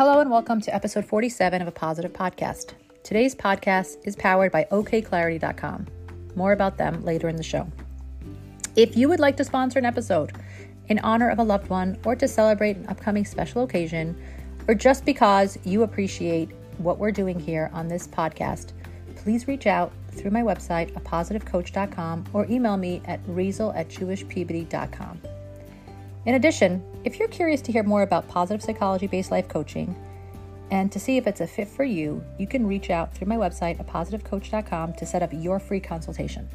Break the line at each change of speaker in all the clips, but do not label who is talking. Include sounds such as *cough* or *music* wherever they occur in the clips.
Hello and welcome to episode 47 of a positive podcast. Today's podcast is powered by okclarity.com. More about them later in the show. If you would like to sponsor an episode in honor of a loved one or to celebrate an upcoming special occasion, or just because you appreciate what we're doing here on this podcast, please reach out through my website, apositivecoach.com, or email me at riesel at jewishpeabody.com. In addition, if you're curious to hear more about positive psychology based life coaching and to see if it's a fit for you, you can reach out through my website, apositivecoach.com, to set up your free consultation.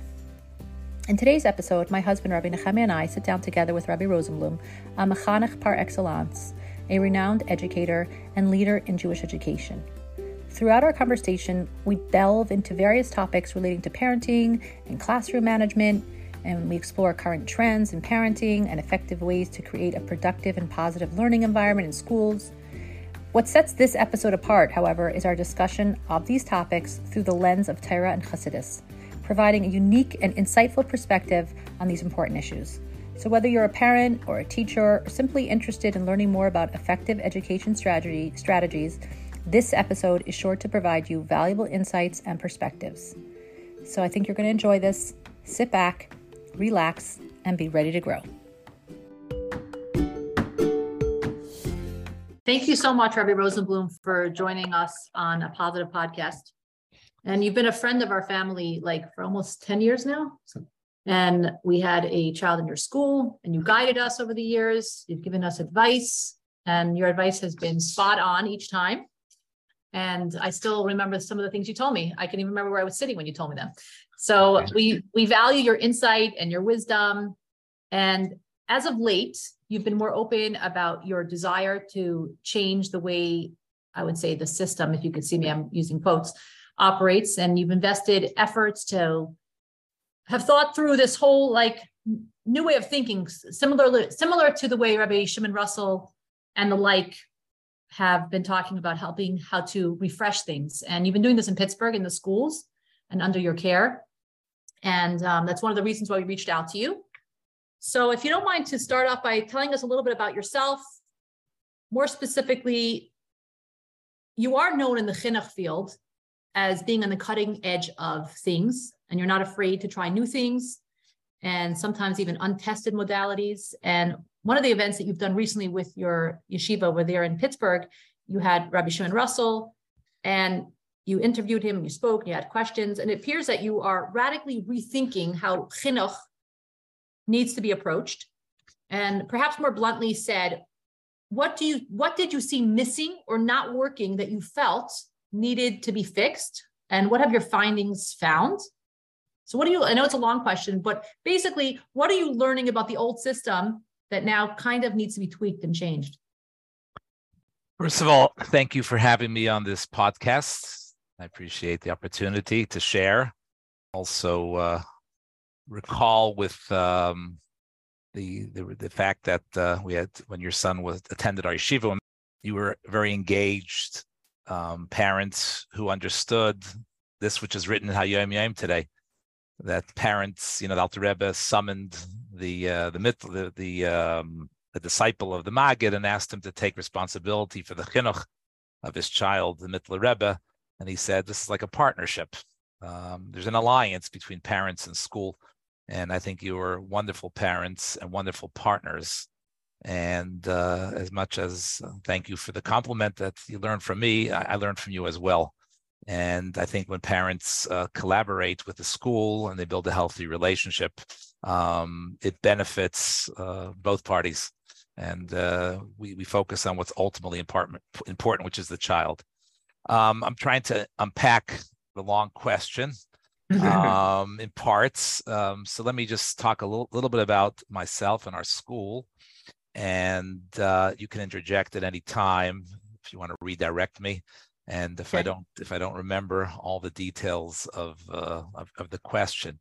In today's episode, my husband Rabbi Nechemia and I sit down together with Rabbi Rosenblum, a mechanech par excellence, a renowned educator and leader in Jewish education. Throughout our conversation, we delve into various topics relating to parenting and classroom management, and we explore current trends in parenting and effective ways to create a productive and positive learning environment in schools. What sets this episode apart, however, is our discussion of these topics through the lens of Torah and Chassidus, providing a unique and insightful perspective on these important issues. So, whether you're a parent or a teacher or simply interested in learning more about effective education strategy, strategies, this episode is sure to provide you valuable insights and perspectives. So, I think you're going to enjoy this. Sit back, relax, and be ready to grow. Thank you so much, Rabbi Rosenblum, for joining us on a positive podcast. And you've been a friend of our family like for almost 10 years now. And we had a child in your school, and you guided us over the years. You've given us advice, and your advice has been spot on each time. And I still remember some of the things you told me. I can even remember where I was sitting when you told me them. So we we value your insight and your wisdom. And as of late, you've been more open about your desire to change the way I would say the system, if you could see me, I'm using quotes, operates. And you've invested efforts to have thought through this whole like new way of thinking, similar similar to the way Rabbi Shimon Russell and the like have been talking about helping how to refresh things. And you've been doing this in Pittsburgh in the schools and under your care. And um, that's one of the reasons why we reached out to you. So, if you don't mind to start off by telling us a little bit about yourself, more specifically, you are known in the chinuch field as being on the cutting edge of things, and you're not afraid to try new things and sometimes even untested modalities. And one of the events that you've done recently with your yeshiva over there in Pittsburgh, you had Rabbi Shimon Russell, and you interviewed him, you spoke, you had questions, and it appears that you are radically rethinking how chinuch needs to be approached. And perhaps more bluntly said, what do you what did you see missing or not working that you felt needed to be fixed? And what have your findings found? So what do you I know it's a long question, but basically, what are you learning about the old system that now kind of needs to be tweaked and changed?
First of all, thank you for having me on this podcast. I appreciate the opportunity to share. Also, uh, recall with um, the, the, the fact that uh, we had when your son was attended our yeshiva, you were very engaged um, parents who understood this, which is written in Hayom Yom today. That parents, you know, the Alter Rebbe summoned the uh, the the the, um, the disciple of the Maggid and asked him to take responsibility for the chinuch of his child, the Mittler Rebbe, and he said this is like a partnership. Um, there's an alliance between parents and school, and I think you are wonderful parents and wonderful partners. And uh, as much as uh, thank you for the compliment that you learned from me, I, I learned from you as well. And I think when parents uh, collaborate with the school and they build a healthy relationship, um, it benefits uh, both parties. And uh, we, we focus on what's ultimately important, important, which is the child. Um, I'm trying to unpack the long question *laughs* um, in parts. Um, so let me just talk a little, little bit about myself and our school. And uh, you can interject at any time if you want to redirect me. And if okay. I don't, if I don't remember all the details of uh, of, of, the question,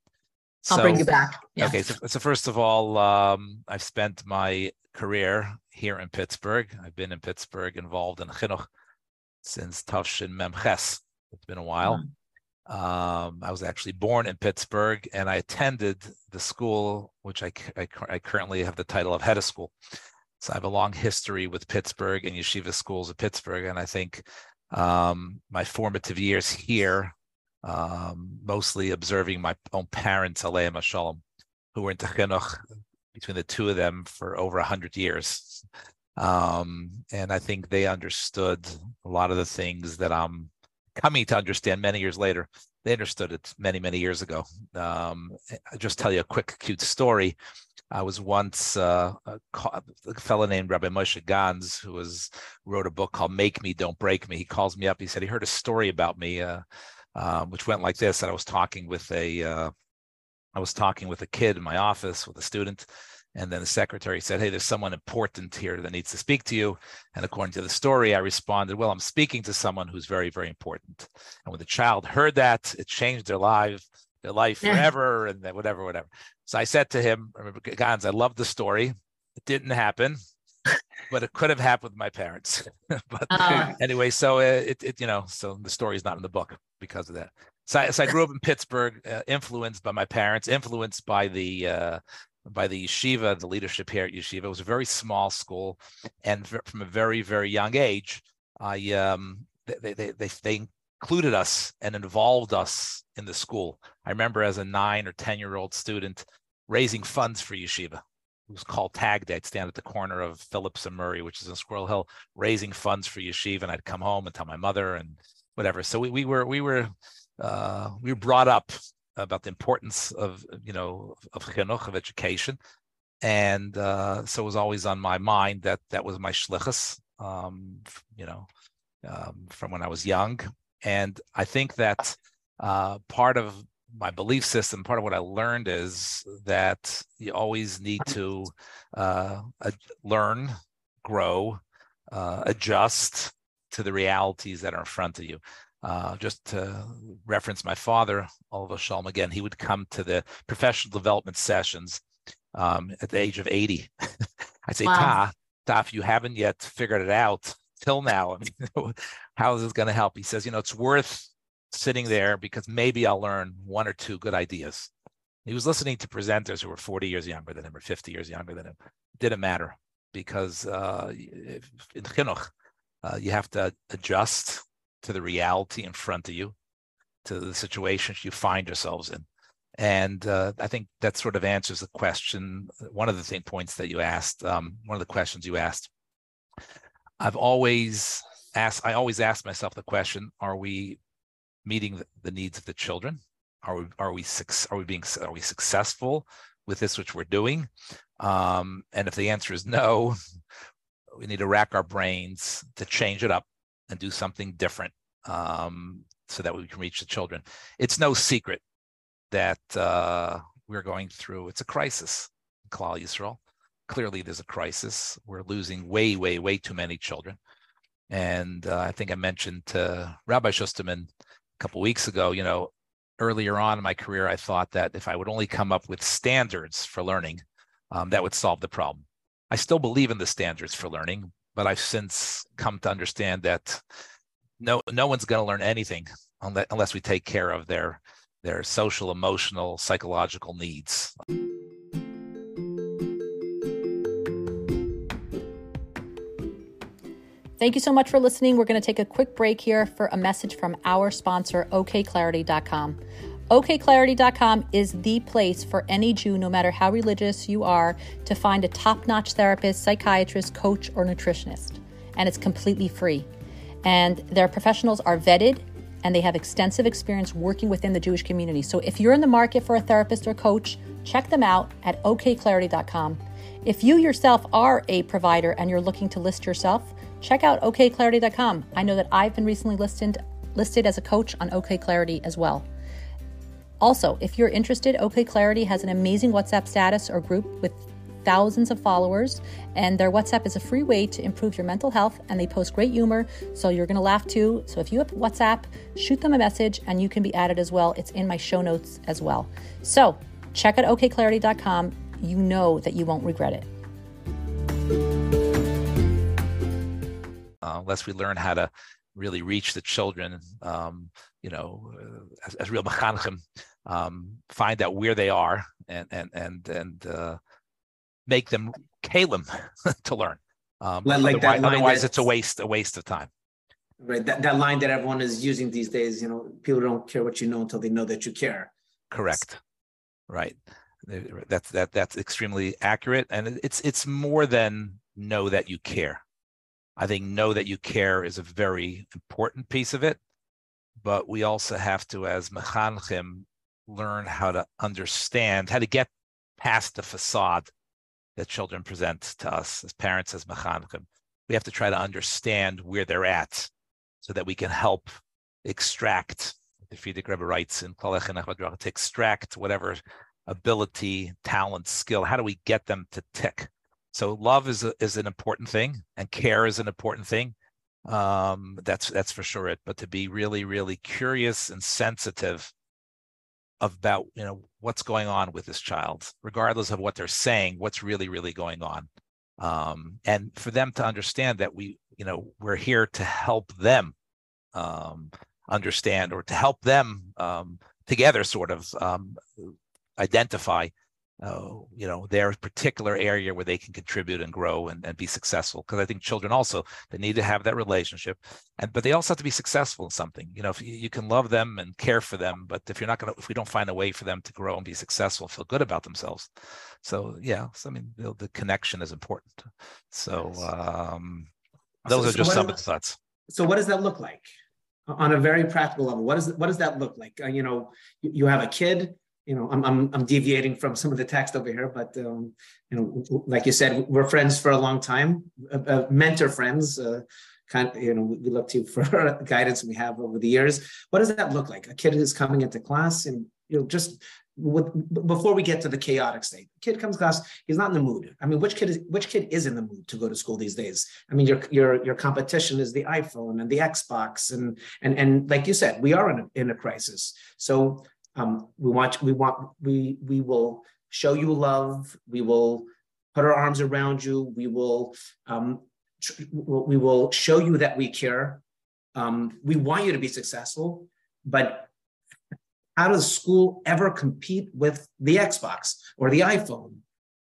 I'll bring you back.
Yeah. Okay, so, so, first of all, um, I've spent my career here in Pittsburgh. I've been in Pittsburgh involved in chinuch since Tavshin Memches. It's been a while. Mm-hmm. Um, I was actually born in Pittsburgh, and I attended the school, which I, I, I currently have the title of head of school. So I have a long history with Pittsburgh and yeshiva schools of Pittsburgh, and I think um, my formative years here, um, mostly observing my own parents, Aleim Shalom, who were in chinuch between the two of them for over a hundred years. Um, and I think they understood a lot of the things that I'm coming to understand many years later. They understood it many, many years ago. Um, I'll just tell you a quick, cute story. I was once uh, a, a, fellow named Rabbi Moshe Gans, who was wrote a book called "Make Me, Don't Break Me." He calls me up. He said he heard a story about me, uh, um, which went like this: that I was talking with a, uh, I was talking with a kid in my office with a student, and then the secretary said, Hey, there's someone important here that needs to speak to you. And according to the story, I responded, Well, I'm speaking to someone who's very, very important. And when the child heard that, it changed their life, their life forever, and whatever, whatever. So I said to him, Remember, Gans, I love the story. It didn't happen, *laughs* but it could have happened with my parents. *laughs* but uh, anyway, so it, it, you know, so the story is not in the book because of that. So I, so I grew up in Pittsburgh, uh, influenced by my parents, influenced by the uh, by the yeshiva, the leadership here at yeshiva. It was a very small school, and from a very very young age, I um, they, they they they included us and involved us in the school. I remember as a nine or ten year old student raising funds for yeshiva. It was called Tag Day. I'd stand at the corner of Phillips and Murray, which is in Squirrel Hill, raising funds for yeshiva, and I'd come home and tell my mother and whatever. So we, we were we were uh, we were brought up about the importance of you know of chinuch of education, and uh, so it was always on my mind that that was my shlichus, um, you know, um, from when I was young, and I think that uh, part of my belief system, part of what I learned is that you always need to uh, learn, grow, uh, adjust to the realities that are in front of you. Uh, just to reference my father, Alav HaShalom again, he would come to the professional development sessions um, at the age of 80. *laughs* I'd say, wow. Ta, Ta, if you haven't yet figured it out till now, I mean, *laughs* how is this going to help? He says, you know, it's worth sitting there because maybe I'll learn one or two good ideas. He was listening to presenters who were 40 years younger than him or 50 years younger than him. It didn't matter because uh, in chinuch, uh, you have to adjust to the reality in front of you, to the situations you find yourselves in. And uh, I think that sort of answers the question. One of the thing points that you asked, um, one of the questions you asked. I've always asked. I always ask myself the question: Are we meeting the needs of the children? Are we are we are we being are we successful with this which we're doing? Um, and if the answer is no, *laughs* we need to rack our brains to change it up and do something different um, so that we can reach the children. It's no secret that uh, we're going through, it's a crisis in Klal Yisrael. Clearly, there's a crisis. We're losing way, way, way too many children. And uh, I think I mentioned to Rabbi Schusterman a couple weeks ago, you know, earlier on in my career, I thought that if I would only come up with standards for learning, um, that would solve the problem. I still believe in the standards for learning, but I've since come to understand that no no one's going to learn anything unless we take care of their their social, emotional, psychological needs.
Thank you so much for listening. We're going to take a quick break here for a message from our sponsor, OKClarity.com. OKClarity.com is the place for any Jew, no matter how religious you are, to find a top notch therapist, psychiatrist, coach, or nutritionist. And it's completely free. And their professionals are vetted and they have extensive experience working within the Jewish community. So if you're in the market for a therapist or coach, check them out at okclarity.com. If you yourself are a provider and you're looking to list yourself, check out okclarity.com. I know that I've been recently listed listed as a coach on OKClarity as well. Also, if you're interested, OK Clarity has an amazing WhatsApp status or group with thousands of followers, and their WhatsApp is a free way to improve your mental health, and they post great humor, so you're going to laugh too. So if you have WhatsApp, shoot them a message, and you can be added as well. It's in my show notes as well. So check out okclarity.com. You know that you won't regret it.
Uh, unless we learn how to really reach the children, um, you know, as, as real mechanchim, um, find out where they are and and and and uh, make them kalim *laughs* to learn. Um,
Like- like that
otherwise,
that-
it's a waste a waste of time.
Right. That, that line that everyone is using these days, you know, people don't care what you know until they know that you care.
Correct. Right. That's that that's extremely accurate, and it's it's more than know that you care. I think know that you care is a very important piece of it, but we also have to, as mechanchim, learn how to understand how to get past the facade that children present to us as parents, as mechanchim. We have to try to understand where they're at, so that we can help extract the Frierdiker Rebbe writes in Vadrach, to extract whatever ability, talent, skill. How do we get them to tick? So love is a, is an important thing, and care is an important thing. Um, that's that's for sure it. But to be really, really curious and sensitive about you know what's going on with this child, regardless of what they're saying, what's really, really going on, um, and for them to understand that we you know we're here to help them um, understand or to help them um, together sort of um, identify uh, you know their particular area where they can contribute and grow and, and be successful because i think children also they need to have that relationship and but they also have to be successful in something you know if you, you can love them and care for them but if you're not going to if we don't find a way for them to grow and be successful feel good about themselves so yeah so i mean the, the connection is important so um those
So-
are just some of the thoughts
So what does that look like on a very practical level? What does what does that look like? Uh, you know, you, you have a kid. You know, I'm, I'm I'm deviating from some of the text over here, but um, you know, like you said, we're friends for a long time, uh, uh, mentor friends. Uh, kind, you know, we look to you *laughs* for guidance we have over the years. What does that look like? A kid is coming into class, and you know, just with, before we get to the chaotic state, kid comes class, he's not in the mood. I mean, which kid is which kid is in the mood to go to school these days? I mean, your your your competition is the iPhone and the Xbox, and and and like you said, we are in a, in a crisis. So um, we want we want we we will show you love. We will put our arms around you. We will um, tr- we will show you that we care. Um, we want you to be successful, but how does school ever compete with the Xbox or the iPhone?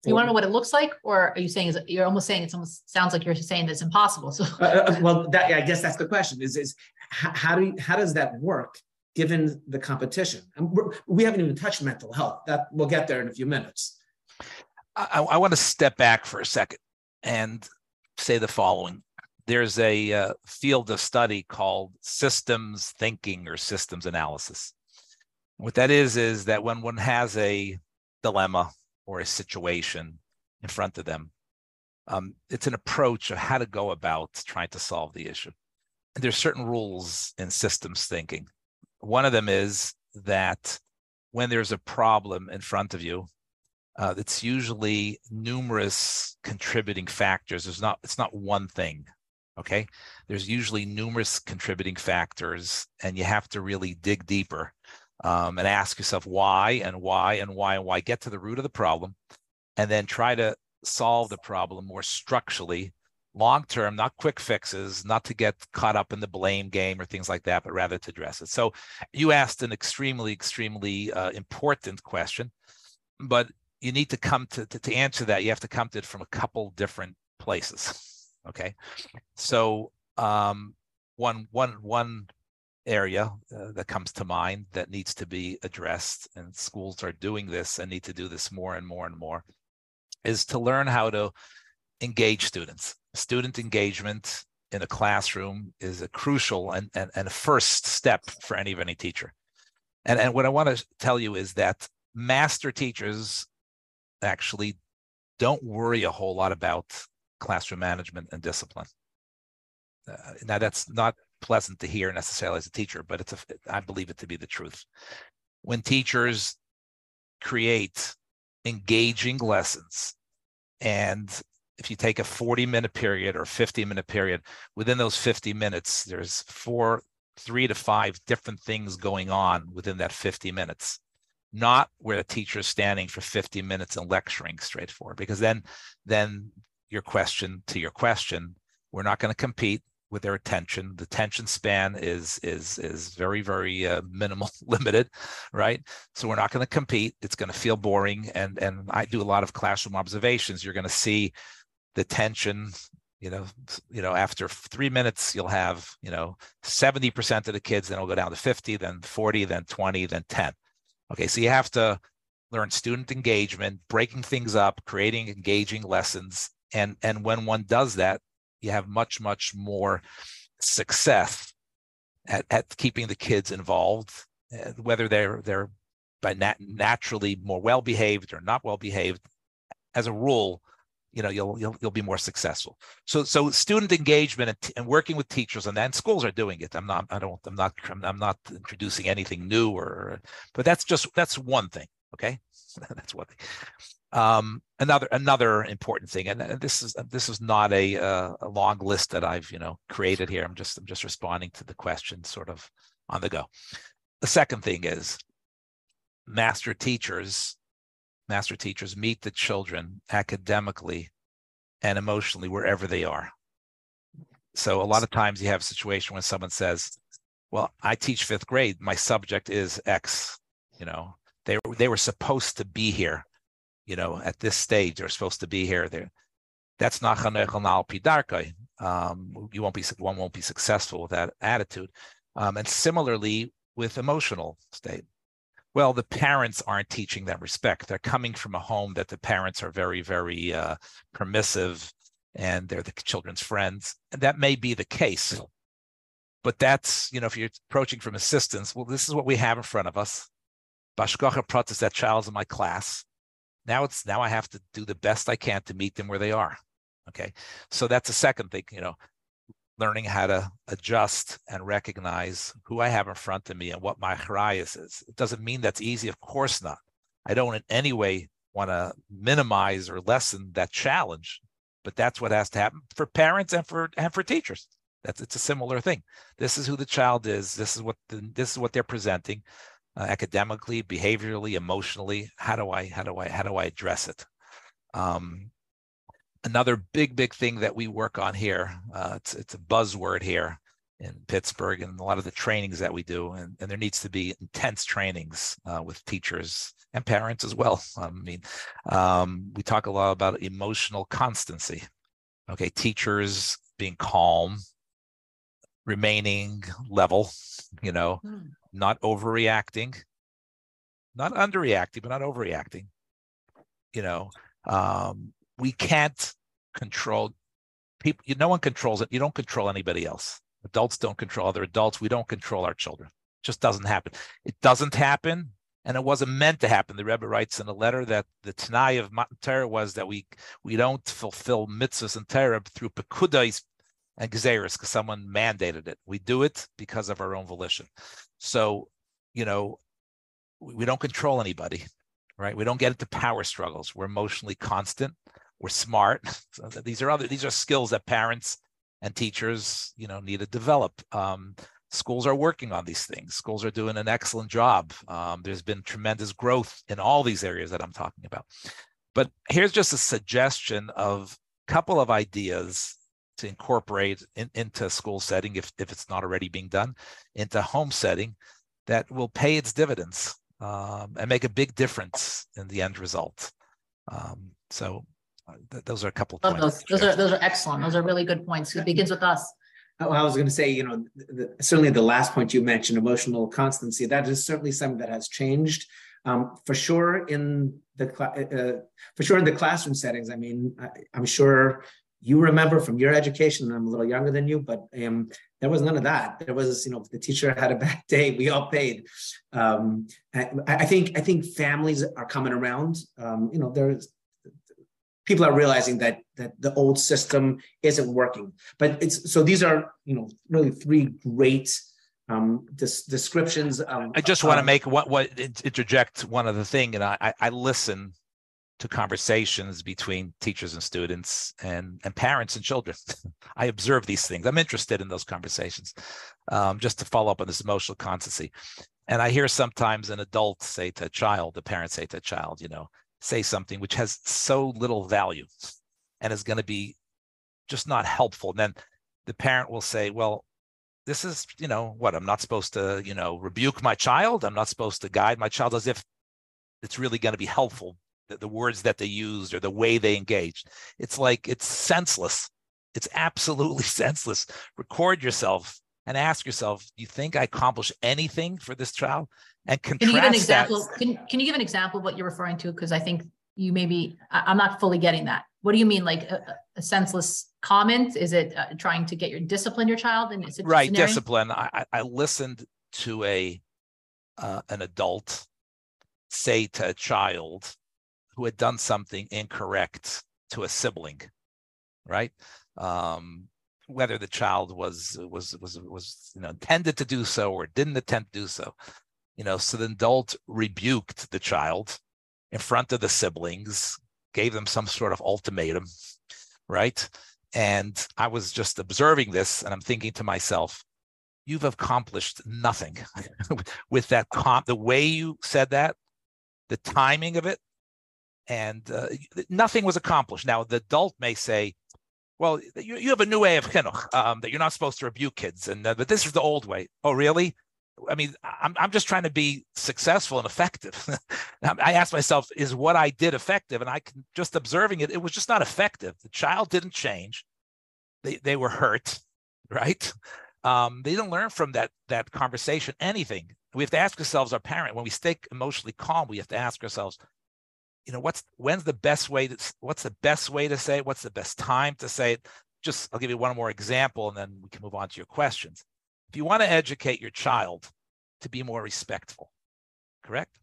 You want to know what it looks like, or are you saying is you're almost saying it's almost sounds like you're saying that's impossible. So
Uh, uh, well, that I guess that's the question: is is how, how do you, how does that work given the competition? And we're, haven't even touched mental health. That we'll get there in a few minutes.
I, I want to step back for a second and say the following. There's a uh, field of study called systems thinking or systems analysis. What that is, is that when one has a dilemma or a situation in front of them, um, it's an approach of how to go about trying to solve the issue. And there's certain rules in systems thinking. One of them is that when there's a problem in front of you, uh, it's usually numerous contributing factors. There's not it's not one thing. Okay, there's usually numerous contributing factors, and you have to really dig deeper um, and ask yourself why and why and why and why. Get to the root of the problem, and then try to solve the problem more structurally, long term, not quick fixes, not to get caught up in the blame game or things like that, but rather to address it. So you asked an extremely, extremely uh, important question, but you need to come to, to, to answer that. You have to come to it from a couple different places. *laughs* Okay, so um, one one one area uh, that comes to mind that needs to be addressed, and schools are doing this and need to do this more and more and more, is to learn how to engage students. Student engagement in a classroom is a crucial and, and, and a first step for any of any teacher. And, and what I want to tell you is that master teachers actually don't worry a whole lot about classroom management and discipline. Uh, now that's not pleasant to hear necessarily as a teacher, but it's a, I believe it to be the truth. When teachers create engaging lessons, and if you take a 40 minute period or 50 minute period, within those 50 minutes, there's four, three to five different things going on within that 50 minutes not where the teacher is standing for 50 minutes and lecturing straightforward because then then your question to your question we're not going to compete with their attention. The attention span is is is very very uh, minimal, *laughs* limited, right? So we're not going to compete. It's going to feel boring. And and I do a lot of classroom observations. You're going to see the tension. You know, you know, after three minutes, you'll have you know 70% of the kids, then it'll go down to 50, then 40, then 20, then 10. Okay, so you have to learn student engagement, breaking things up, creating engaging lessons. And, and when one does that, you have much, much more success at, at keeping the kids involved, uh, whether they're they're by nat- naturally more well behaved or not well behaved. As a rule, you know you'll you'll you'll be more successful. So so student engagement and, and working with teachers and then schools are doing it. I'm not I don't I'm not I'm not introducing anything new or but that's just that's one thing. Okay, *laughs* that's one thing. Um, another another important thing, and, this is this is not a uh, a long list that I've you know created here. I'm just I'm just responding to the question sort of on the go. The second thing is master teachers master teachers meet the children academically and emotionally wherever they are. So a lot of times you have a situation when someone says, "Well, I teach fifth grade. My subject is X. You know, they they were supposed to be here you know, at this stage, they're supposed to be here. There, that's not. Um, you won't be one won't be successful with that attitude. Um, and similarly with emotional state. Well, the parents aren't teaching them respect. They're coming from a home that the parents are very, very uh, permissive, and they're the children's friends. And that may be the case, but that's you know if you're approaching from assistance, well, this is what we have in front of us. Hashgacha pratis, that child's in my class now it's now I have to do the best I can to meet them where they are. Okay. So that's the second thing, you know, learning how to adjust and recognize who I have in front of me and what my achrayus is. It doesn't mean that's easy. Of course not. I don't in any way want to minimize or lessen that challenge, but that's what has to happen for parents and for and for teachers. That's it's a similar thing. This is who the child is. This is what the, this is what they're presenting uh, academically, behaviorally, emotionally? How do I how do I how do I address it? Um, another big big thing that we work on here. Uh, it's it's a buzzword here in Pittsburgh and a lot of the trainings that we do, and, and there needs to be intense trainings uh, with teachers and parents as well. *laughs* I mean, um, we talk a lot about emotional constancy. Okay, teachers being calm, remaining level, you know, mm not overreacting, not underreacting, but not overreacting. You know, um, we can't control people. No one controls it. You don't control anybody else. Adults don't control other adults. We don't control our children. It just doesn't happen. It doesn't happen, and it wasn't meant to happen. The Rebbe writes in a letter that the Tanai of Matan Torah was that we we don't fulfill mitzvahs and Torah through pekudais and gezeris because someone mandated it. We do it because of our own volition. So, you know, we don't control anybody, right? We don't get into power struggles. We're emotionally constant. We're smart. *laughs* So these are other these are skills that parents and teachers, you know, need to develop. Um, schools are working on these things. Schools are doing an excellent job. Um, there's been tremendous growth in all these areas that I'm talking about. But here's just a suggestion of a couple of ideas to incorporate in, into school setting if, if it's not already being done into home setting that will pay its dividends um, and make a big difference in the end result um, so th- those are a couple of
those. those are those are excellent those are really good points it begins with us
oh, I was going to say, you know, the, certainly the last point you mentioned, emotional constancy, that is certainly something that has changed. Um, for sure in the uh, for sure in the classroom settings. I mean, I, am sure you remember from your education, I'm a little younger than you, but um, there was none of that. There was, you know, if the teacher had a *laughs* bad day, we all paid. Um, I, I, think I think families are coming around. Um, you know, there's people are realizing that that the old system isn't working. But it's so these are, you know, really three great um, des- descriptions.
I just want to make what what interject one other thing, and I I listen to conversations between teachers and students and, and parents and children. *laughs* I observe these things. I'm interested in those conversations. Um, just to follow up on this emotional constancy. And I hear sometimes an adult say to a child, the parent say to a child, you know, say something which has so little value and is going to be just not helpful. And then the parent will say, well, this is, you know, what I'm not supposed to, you know, rebuke my child. I'm not supposed to guide my child as if it's really going to be helpful. The, the words that they used or the way they engaged. It's like it's senseless. It's absolutely *laughs* senseless. Record yourself and ask yourself, do you think I accomplished anything for this child? And contrast
Can you give an example?
That.
Can, can you give an example of what you're referring to? Because I think you maybe, I, am not fully getting that. What do you mean, like a, a senseless comment? Is it uh, trying to get your discipline your child? And is it
right discipline? I, I listened to a uh, an adult say to a child who had done something incorrect to a sibling, right? Um, whether the child was was was was you know intended to do so or didn't attempt to do so, you know. So the adult rebuked the child in front of the siblings, gave them some sort of ultimatum, right? And I was just observing this, and I'm thinking to myself, you've accomplished nothing *laughs* with that comp the way you said that the timing of it and uh, nothing was accomplished now the adult may say well you, you have a new way of chinuch um, that you're not supposed to rebuke kids and uh, but this is the old way oh really I mean, I'm, I'm just trying to be successful and effective. *laughs* I asked myself, is what I did effective? And I can just observing it, it was just not effective. The child didn't change. They, they were hurt, *laughs* right? Um, they didn't learn from that, that conversation anything. We have to ask ourselves, our parent, when we stay emotionally calm, we have to ask ourselves, you know, what's when's the best way to what's the best way to say it? What's the best time to say it? Just I'll give you one more example and then we can move on to your questions if you want to educate your child to be more respectful, correct?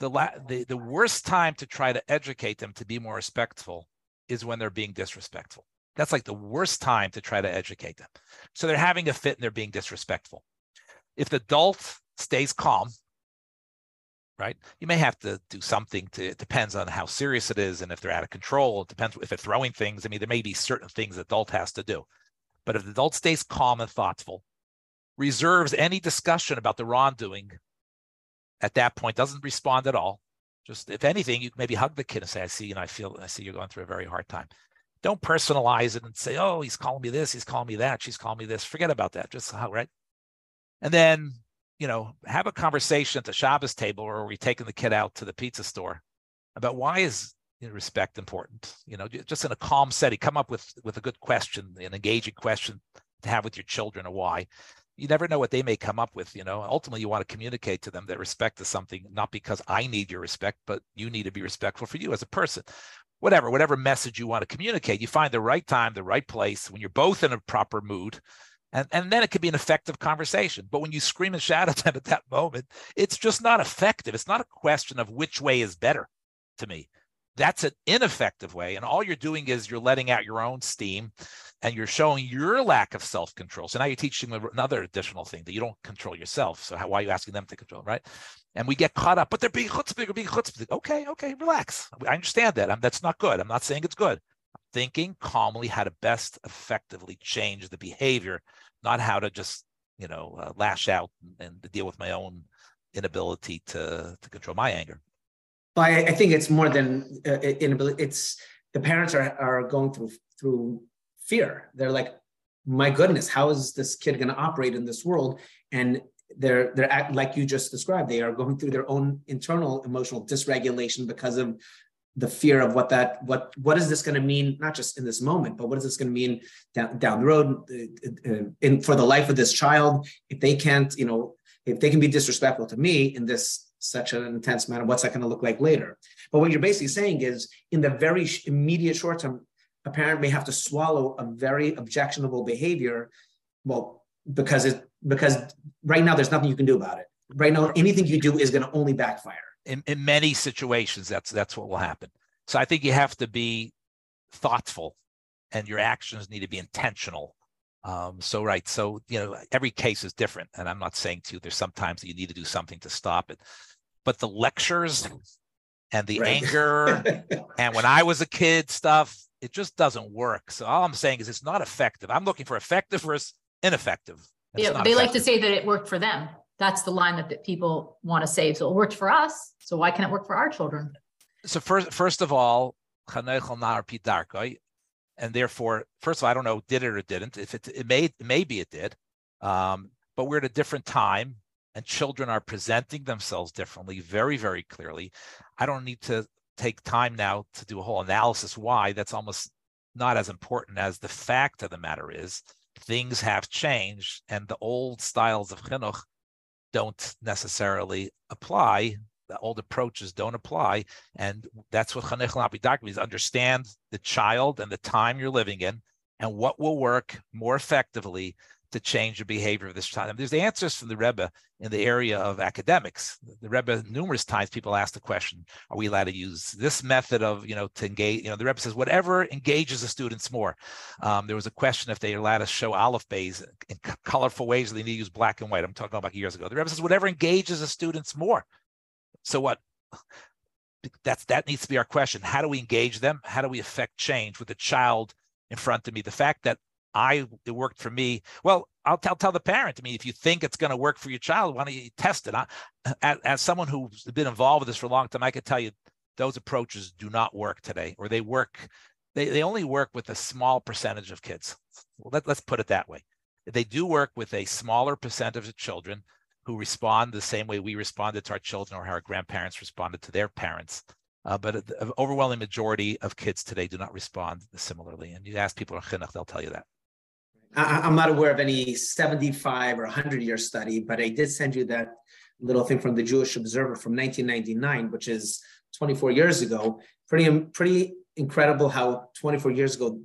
The, la- the, the worst time to try to educate them to be more respectful is when they're being disrespectful. That's like the worst time to try to educate them. So they're having a fit and they're being disrespectful. If the adult stays calm, right? You may have to do something to, it depends on how serious it is and if they're out of control. It depends if they're throwing things. I mean, there may be certain things the adult has to do. But if the adult stays calm and thoughtful, reserves any discussion about the wrongdoing at that point, doesn't respond at all. Just if anything, you maybe hug the kid and say, I see, and I feel, I see you're going through a very hard time. Don't personalize it and say, oh, he's calling me this, he's calling me that, she's calling me this. Forget about that. Just hug, right? And then, you know, have a conversation at the Shabbos table or are we taking the kid out to the pizza store about why is respect important? You know, just in a calm setting, come up with with a good question, an engaging question to have with your children or why. You never know what they may come up with you know. Ultimately you want to communicate to them that respect is something not because i need your respect but you need to be respectful for you as a person. Whatever whatever message you want to communicate you find the right time the right place when you're both in a proper mood and, and then it could be an effective conversation but when you scream and shout at them at that moment it's just not effective it's not a question of which way is better to me that's an ineffective way and all you're doing is you're letting out your own steam and you're showing your lack of self-control. So now you're teaching another additional thing that you don't control yourself. So how, why are you asking them to control, right? And we get caught up, but they're being chutzpah, being chutzpah. Okay, okay, relax. I understand that. I'm, that's not good. I'm not saying it's good. Thinking calmly how to best effectively change the behavior, not how to just, you know, uh, lash out and, and deal with my own inability to, to control my anger.
But I, I think it's more than uh, inability. It's the parents are, are going through through fear. They're like, my goodness, how is this kid going to operate in this world? And they're they're like you just described. They are going through their own internal emotional dysregulation because of the fear of what that what what is this going to mean not just in this moment but what is this going to mean down, down the road uh, uh, in for the life of this child? If they can't you know if they can be disrespectful to me in this such an intense manner what's that going to look like later? But what you're basically saying is in the very immediate short term a parent may have to swallow a very objectionable behavior well because it because right now there's nothing you can do about it. Right now anything you do is going to only backfire
in, in many situations that's that's what will happen so i think you have to be thoughtful and your actions need to be intentional um, so right so you know every case is different and i'm not saying to you there's sometimes that you need to do something to stop it but the lectures and the right. anger *laughs* and when i was a kid stuff it just doesn't work. So all I'm saying is it's not effective. I'm looking for effective versus ineffective.
yeah, they effective. like to say that it worked for them. That's the line that, that people want to save. So it worked for us. So why can't it work for our children?
So first, first of all, and therefore, first of all, I don't know did it or didn't. If it it may maybe it did, um, but we're at a different time, and children are presenting themselves differently, very very clearly. I don't need to take time now to do a whole analysis why. That's almost not as important as the fact of the matter is things have changed, and the old styles of chinuch don't necessarily apply the old approaches don't apply. And that's what Chanech Lapidak means understand the child and the time you're living in and what will work more effectively to change the behavior of this child. And there's the answers from the Rebbe in the area of academics. The Rebbe, numerous times people ask the question, are we allowed to use this method of, you know, to engage, you know, the Rebbe says, whatever engages the students more. Um, there was a question if they're allowed to show alef beis in colorful ways, or they need to use black and white. I'm talking about years ago. The Rebbe says, whatever engages the students more. So what? That's that needs to be our question. How do we engage them? How do we affect change with the child in front of me? The fact that I it worked for me. Well, I'll tell tell the parent. I mean, if you think it's going to work for your child, why don't you test it? I, as, as someone who's been involved with this for a long time, I can tell you those approaches do not work today, or they work. They, they only work with a small percentage of kids. Well, let, let's put it that way. They do work with a smaller percentage of children who respond the same way we responded to our children or how our grandparents responded to their parents. Uh, but the overwhelming majority of kids today do not respond similarly. And you ask people in chinuch, they'll tell you that.
I'm not aware of any 75 or 100 year study, but I did send you that little thing from the Jewish Observer from 1999, which is 24 years ago. Pretty, um, pretty incredible how 24 years ago,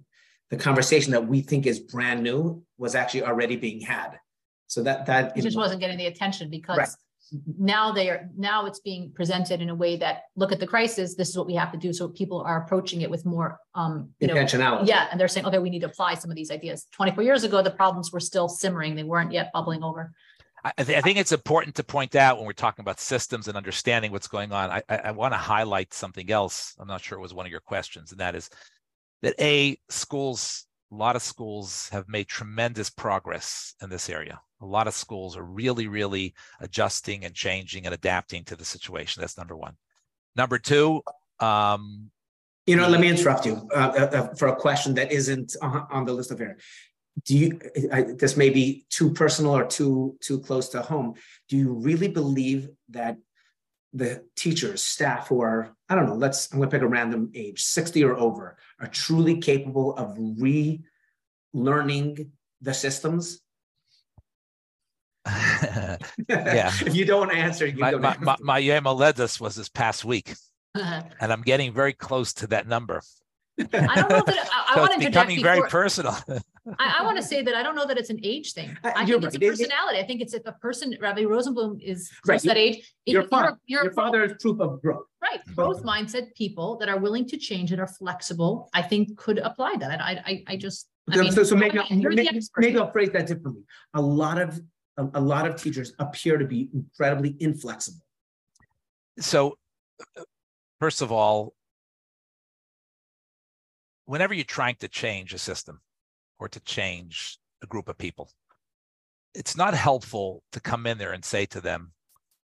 the conversation that we think is brand new was actually already being had. So that that
it just wasn't getting the attention because right. Now they are now it's being presented in a way that look at the crisis. This is what we have to do. So people are approaching it with more um
you intentionality.
Know, yeah, and they're saying, okay, we need to apply some of these ideas. 24 years ago, the problems were still simmering; they weren't yet bubbling over.
I, th- I, think it's important to point out when we're talking about systems and understanding what's going on. I, I, I want to highlight something else. I'm not sure it was one of your questions, and that is that a schools, a lot of schools have made tremendous progress in this area a lot of schools are really, really adjusting and changing and adapting to the situation. That's number one. Number two, um,
you know, let me interrupt you uh, uh, uh for a question that isn't on the list of here. Do you? I, this may be too personal or too too close to home. Do you really believe that the teachers, staff who are I don't know, let's I'm going to pick a random age, sixty or over, are truly capable of relearning the systems *laughs*
yeah.
if you don't answer, you
my,
don't
my,
answer.
my, my Yom Huledes was this past week, *laughs* and I'm getting very close to that number.
I don't know that I, I *laughs*
so
want
it's
to
becoming very personal.
I, I want to *laughs* say that I don't know that it's an age thing. Uh, I think it's a personality. I think it's if a person, Rabbi Rosenblum is right. that age.
Your, father, you're, your father is proof of growth.
Right. Growth mindset people that are willing to change and are flexible, I think could apply that. I I, I just I
so, mean, so, so maybe, maybe, maybe I'll phrase that differently. A lot of a, a lot of teachers appear to be incredibly inflexible.
So, first of all, whenever you're trying to change a system or to change a group of people, it's not helpful to come in there and say to them,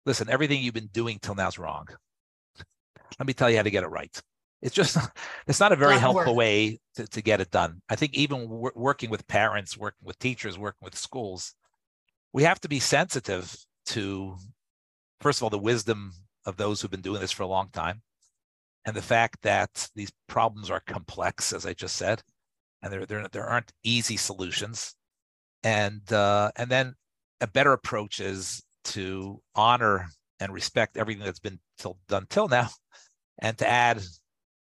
listen, everything you've been doing till now is wrong. Let me tell you how to get it right. It's just, it's not a very helpful work. way to, to get it done. I think even working with parents, working with teachers, working with schools, we have to be sensitive to, first of all, the wisdom of those who've been doing this for a long time, and the fact that these problems are complex, as I just said, and there there, there aren't easy solutions, and uh, and then a better approach is to honor and respect everything that's been till, done till now, and to add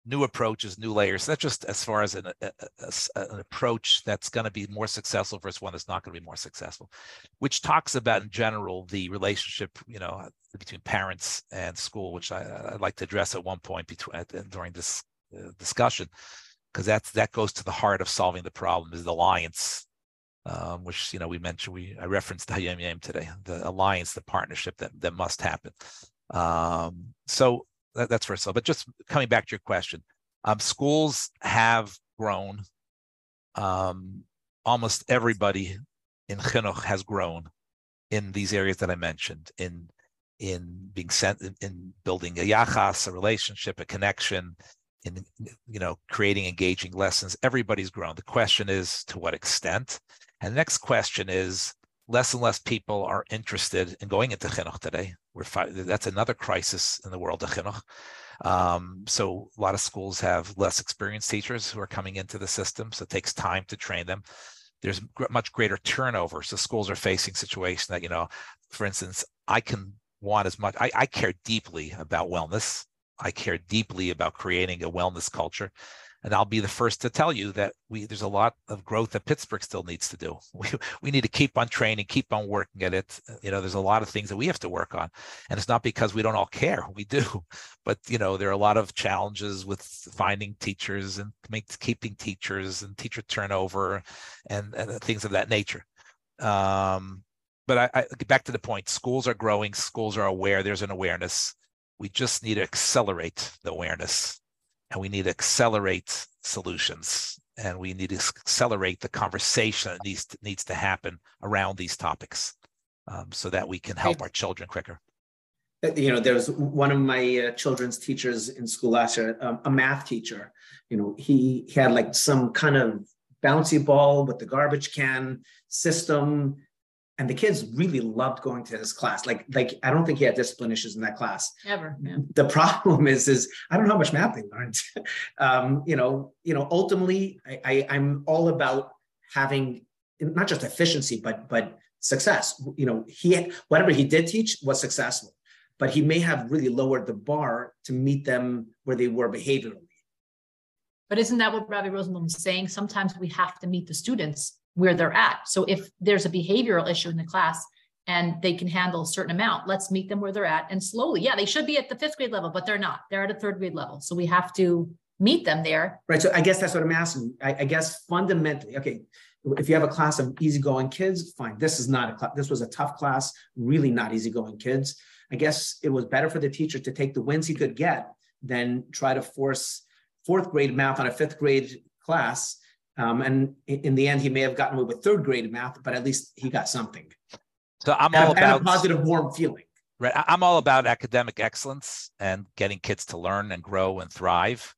new approaches, new layers. That's just as far as an, a, a, an approach that's going to be more successful versus one that's not going to be more successful, which talks about in general the relationship, you know, between parents and school, which I, would like to address at one point between during this uh, discussion, because that's that goes to the heart of solving the problem is the alliance. Um, which you know we mentioned we I referenced Hayom Yom today the alliance the partnership that that must happen um, so that, that's first of all. But just coming back to your question, um, schools have grown. Um, almost everybody in chinuch has grown in these areas that I mentioned in in being sent in, in building a yachas, a relationship, a connection, in you know creating engaging lessons everybody's grown the question is to what extent and the next question is less and less people are interested in going into chinuch today we're that's another crisis in the world of chinuch. Um, so a lot of schools have less experienced teachers who are coming into the system so it takes time to train them. There's much greater turnover so schools are facing situation that you know for instance i can want as much I, I care deeply about wellness. I care deeply about creating a wellness culture. And I'll be the first to tell you that we there's a lot of growth that Pittsburgh still needs to do. *laughs* We, we need to keep on training, keep on working at it. You know, there's a lot of things that we have to work on. And it's not because we don't all care. We do. *laughs* But you know, there are a lot of challenges with finding teachers and make, keeping teachers and teacher turnover and, and things of that nature. Um, but I, I back to the point schools are growing schools are aware there's an awareness we just need to accelerate the awareness and we need to accelerate solutions and we need to accelerate the conversation that needs to, needs to happen around these topics um, so that we can help our children quicker.
You know there was one of my uh, children's teachers in school last year um, a math teacher you know he, he had like some kind of bouncy ball with the garbage can system and the kids really loved going to his class. Like, like I don't think he had discipline issues in that class.
Ever. Yeah.
The problem is, is I don't know how much math they learned. *laughs* um, you know, you know, ultimately, I, I, I'm all about having not just efficiency, but but success. You know, he whatever he did teach was successful, but he may have really lowered the bar to meet them where they were behaviorally.
But isn't that what Rabbi Rosenblum is saying? Sometimes we have to meet the students where they're at. So if there's a behavioral issue in the class and they can handle a certain amount, let's meet them where they're at and slowly. Yeah, they should be at the fifth grade level, but they're not. They're at a third grade level. So we have to meet them there.
Right. So I guess that's what I'm asking. I, I guess fundamentally, okay, if you have a class of easygoing kids, fine. This is not a class. This was a tough class, really not easygoing kids. I guess it was better for the teacher to take the wins he could get than try to force fourth grade math on a fifth grade class um, and in the end, he may have gotten away with third grade math, but at least he got something.
So I'm all
and
about
a positive, warm feeling.
Right. I'm all about academic excellence and getting kids to learn and grow and thrive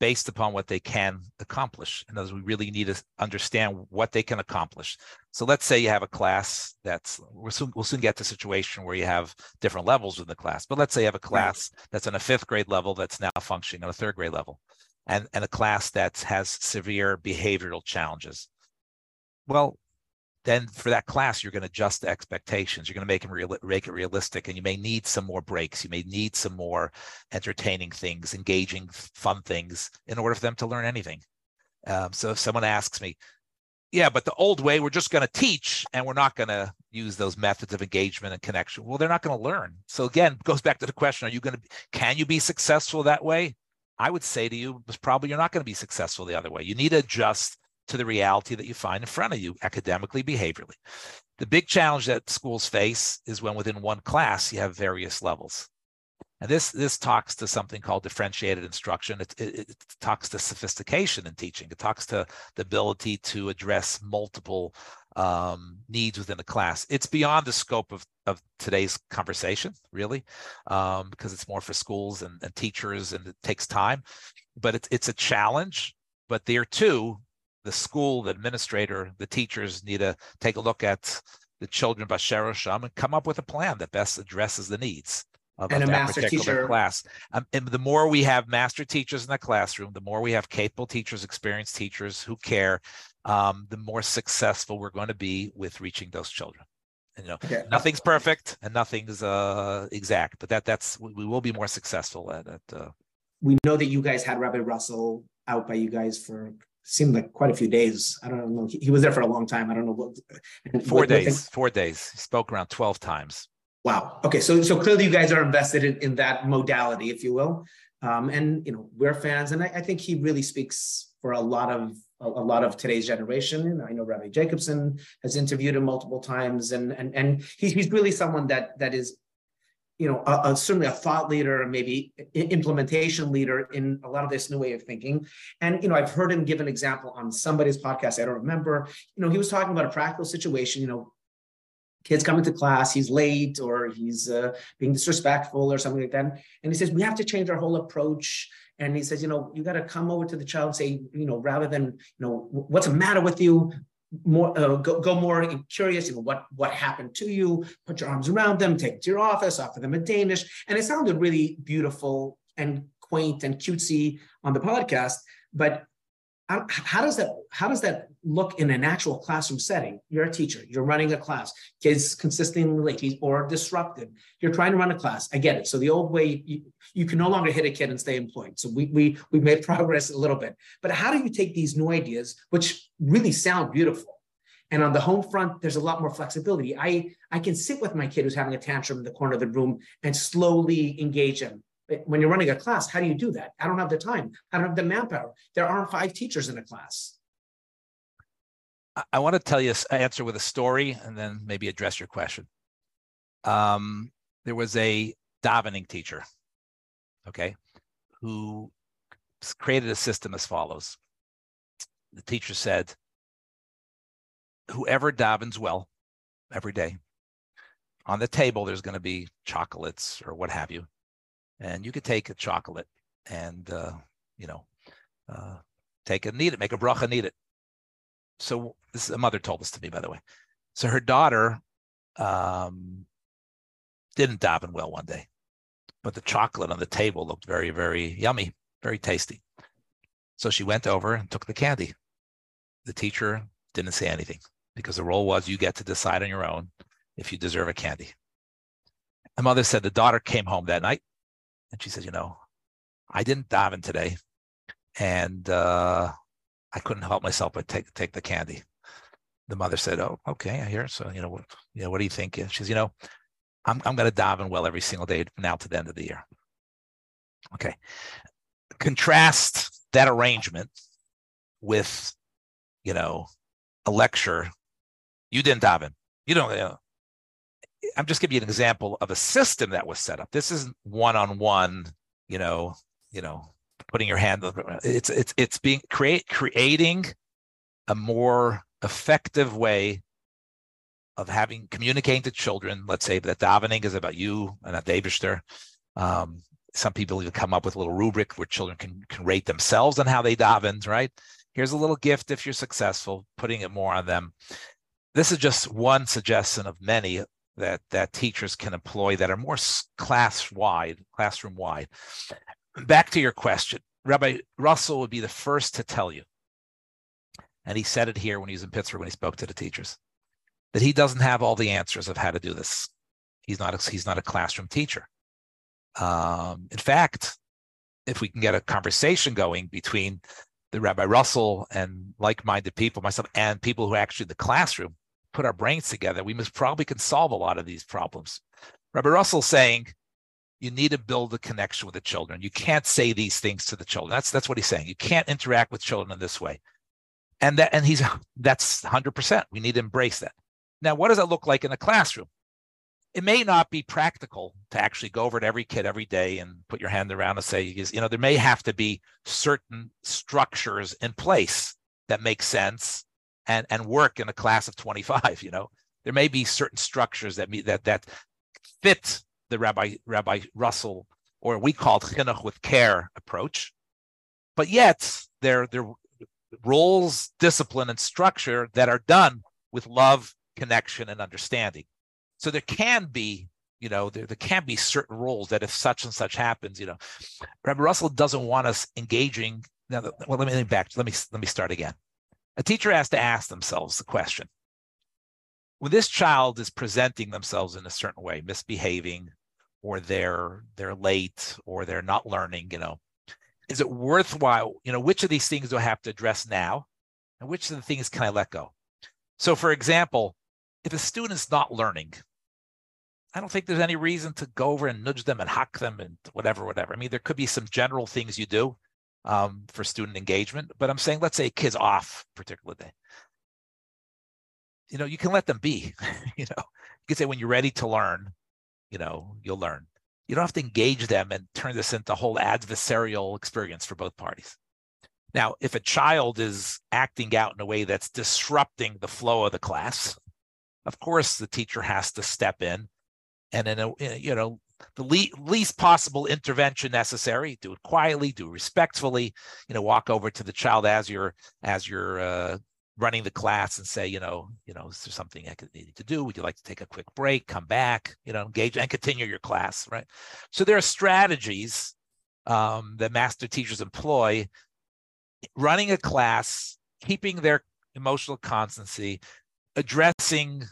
based upon what they can accomplish. And as we really need to understand what they can accomplish. So let's say you have a class that's we'll soon, we'll soon get to a situation where you have different levels in the class. But let's say you have a class right. that's on a fifth grade level that's now functioning on a third grade level and, and a class that has severe behavioral challenges. Well, then for that class, you're going to adjust the expectations. You're going to make, them real, make it realistic, and you may need some more breaks. You may need some more entertaining things, engaging, fun things in order for them to learn anything. Um, so if someone asks me, yeah, but the old way, we're just going to teach and we're not going to use those methods of engagement and connection. Well, they're not going to learn. So again, goes back to the question, are you going to, can you be successful that way? I would say to you probably you're not going to be successful the other way. You need to adjust to the reality that you find in front of you academically, behaviorally. The big challenge that schools face is when within one class you have various levels. And this this talks to something called differentiated instruction. It, it, it, talks to sophistication in teaching. It talks to the ability to address multiple um, needs within the class. It's beyond the scope of, of today's conversation, really, um, because it's more for schools and, and teachers and it takes time. But it's it's a challenge. But there too, the school, the administrator, the teachers need to take a look at the children Bashar Sham and come up with a plan that best addresses the needs of,
and
of
a master teacher.
class. Um, and the more we have master teachers in the classroom, the more we have capable teachers, experienced teachers who care, um, the more successful we're going to be with reaching those children. And, you know,
Okay.
nothing's perfect and nothing's uh, exact, but that that's we will be more successful at it. Uh,
We know that you guys had Rabbi Russell out by you guys for seemed like quite a few days. I don't know. He, he was there for a long time. I don't know what.
four
what- what-
days, four days. He spoke around twelve times.
Wow. Okay. So so clearly you guys are invested in, in that modality, if you will. Um, and you know, we're fans, and I, I think he really speaks for a lot of a, a lot of today's generation. I know Rabbi Jacobson has interviewed him multiple times, and and and he's he's really someone that that is, you know, a, a- certainly a thought leader, maybe implementation leader in a lot of this new way of thinking. And you know, I've heard him give an example on somebody's podcast. I don't remember. You know, he was talking about a practical situation. You know, kid's coming to class, he's late or he's uh, being disrespectful or something like that. And he says, we have to change our whole approach. And he says, you know, you got to come over to the child and say, you know, rather than, you know, what's the matter with you? More uh, go, go more curious, you know, what what happened to you? Put your arms around them, take it to your office, offer them a Danish. And it sounded really beautiful and quaint and cutesy on the podcast. But how does that how does that look in an actual classroom setting? You're a teacher you're running a class kids consistently late or disruptive you're trying to run a class i get it. So the old way you, you can no longer hit a kid and stay employed. So we we we made *laughs* progress a little bit. But how do you take these new ideas which really sound beautiful and on the home front there's a lot more flexibility. I i can sit with my kid who's having a tantrum in the corner of the room and slowly engage him when you're running a class, how do you do that? I don't have the time. I don't have the manpower. There aren't five teachers in a class.
I want to tell you, answer with a story and then maybe address your question. Um, there was a davening teacher, okay, who created a system as follows. The teacher said, whoever davens well every day, on the table, there's going to be chocolates or what have you and you could take a chocolate and uh, you know uh, take it, need it, make a bracha, need it. So this a mother told this to me, by the way. So her daughter um, didn't daven well one day, but the chocolate on the table looked very, very yummy, very tasty. So she went over and took the candy. The teacher didn't say anything because the rule was you get to decide on your own if you deserve a candy. The mother said the daughter came home that night and she said, you know, I didn't daven today, and uh, I couldn't help myself but take take the candy. The mother said, "Oh, okay, I hear. So, you know, what, you know, what do you think?" She says, "You know, I'm I'm going to daven well every single day now to the end of the year." Okay. Contrast that arrangement with, you know, a lecture. You didn't daven. You don't. You know, I'm just giving you an example of a system that was set up. This isn't one-on-one, you know, you know, putting your hand. It's it's it's being create creating a more effective way of having communicating to children. Let's say that davening is about you and not Davister. Um, some people even come up with a little rubric where children can, can rate themselves on how they davened, right? Here's a little gift if you're successful, putting it more on them. This is just one suggestion of many that that teachers can employ that are more class wide, classroom wide. Back to your question, Rabbi Russell would be the first to tell you, and he said it here when he was in Pittsburgh when he spoke to the teachers, that he doesn't have all the answers of how to do this. He's not a, he's not a classroom teacher. Um, in fact, if we can get a conversation going between the Rabbi Russell and like-minded people, myself, and people who are actually in the classroom, put our brains together, we must probably can solve a lot of these problems. Rabbi Russell saying, you need to build a connection with the children. You can't say these things to the children. That's that's what he's saying. You can't interact with children in this way. And that and he's *laughs* that's 100%. We need to embrace that. Now, what does that look like in a classroom? It may not be practical to actually go over to every kid every day and put your hand around and say, you know, there may have to be certain structures in place that make sense and and work in a class of 25 you know? There may be certain structures that meet that that fit the rabbi rabbi russell or we called chinuch with care approach but yet they're they're roles discipline and structure that are done with love connection and understanding. So there can be you know there, there can be certain roles that if such and such happens you know rabbi russell doesn't want us engaging now well let me back let me let me start again a teacher has to ask themselves the question when this child is presenting themselves in a certain way misbehaving or they're they're late or they're not learning you know is it worthwhile you know which of these things do i have to address now? And which of the things can i let go? So for example if a student is not learning i don't think there's any reason to go over and nudge them and hack them and whatever whatever. I mean there could be some general things you do um, for student engagement. But I'm saying, let's say kids off particular day. You know, you can let them be. *laughs* you know, you can say when you're ready to learn, you know, you'll learn. You don't have to engage them and turn this into a whole adversarial experience for both parties. Now, if a child is acting out in a way that's disrupting the flow of the class, of course the teacher has to step in and in a you know the le- least possible intervention necessary do it quietly do it respectfully you know walk over to the child as you're as you're uh, running the class and say you know you know is there something i could need to do? Would you like to take a quick break? Come back you know engage and continue your class right? So there are strategies um, that master teachers employ running a class keeping their emotional constancy addressing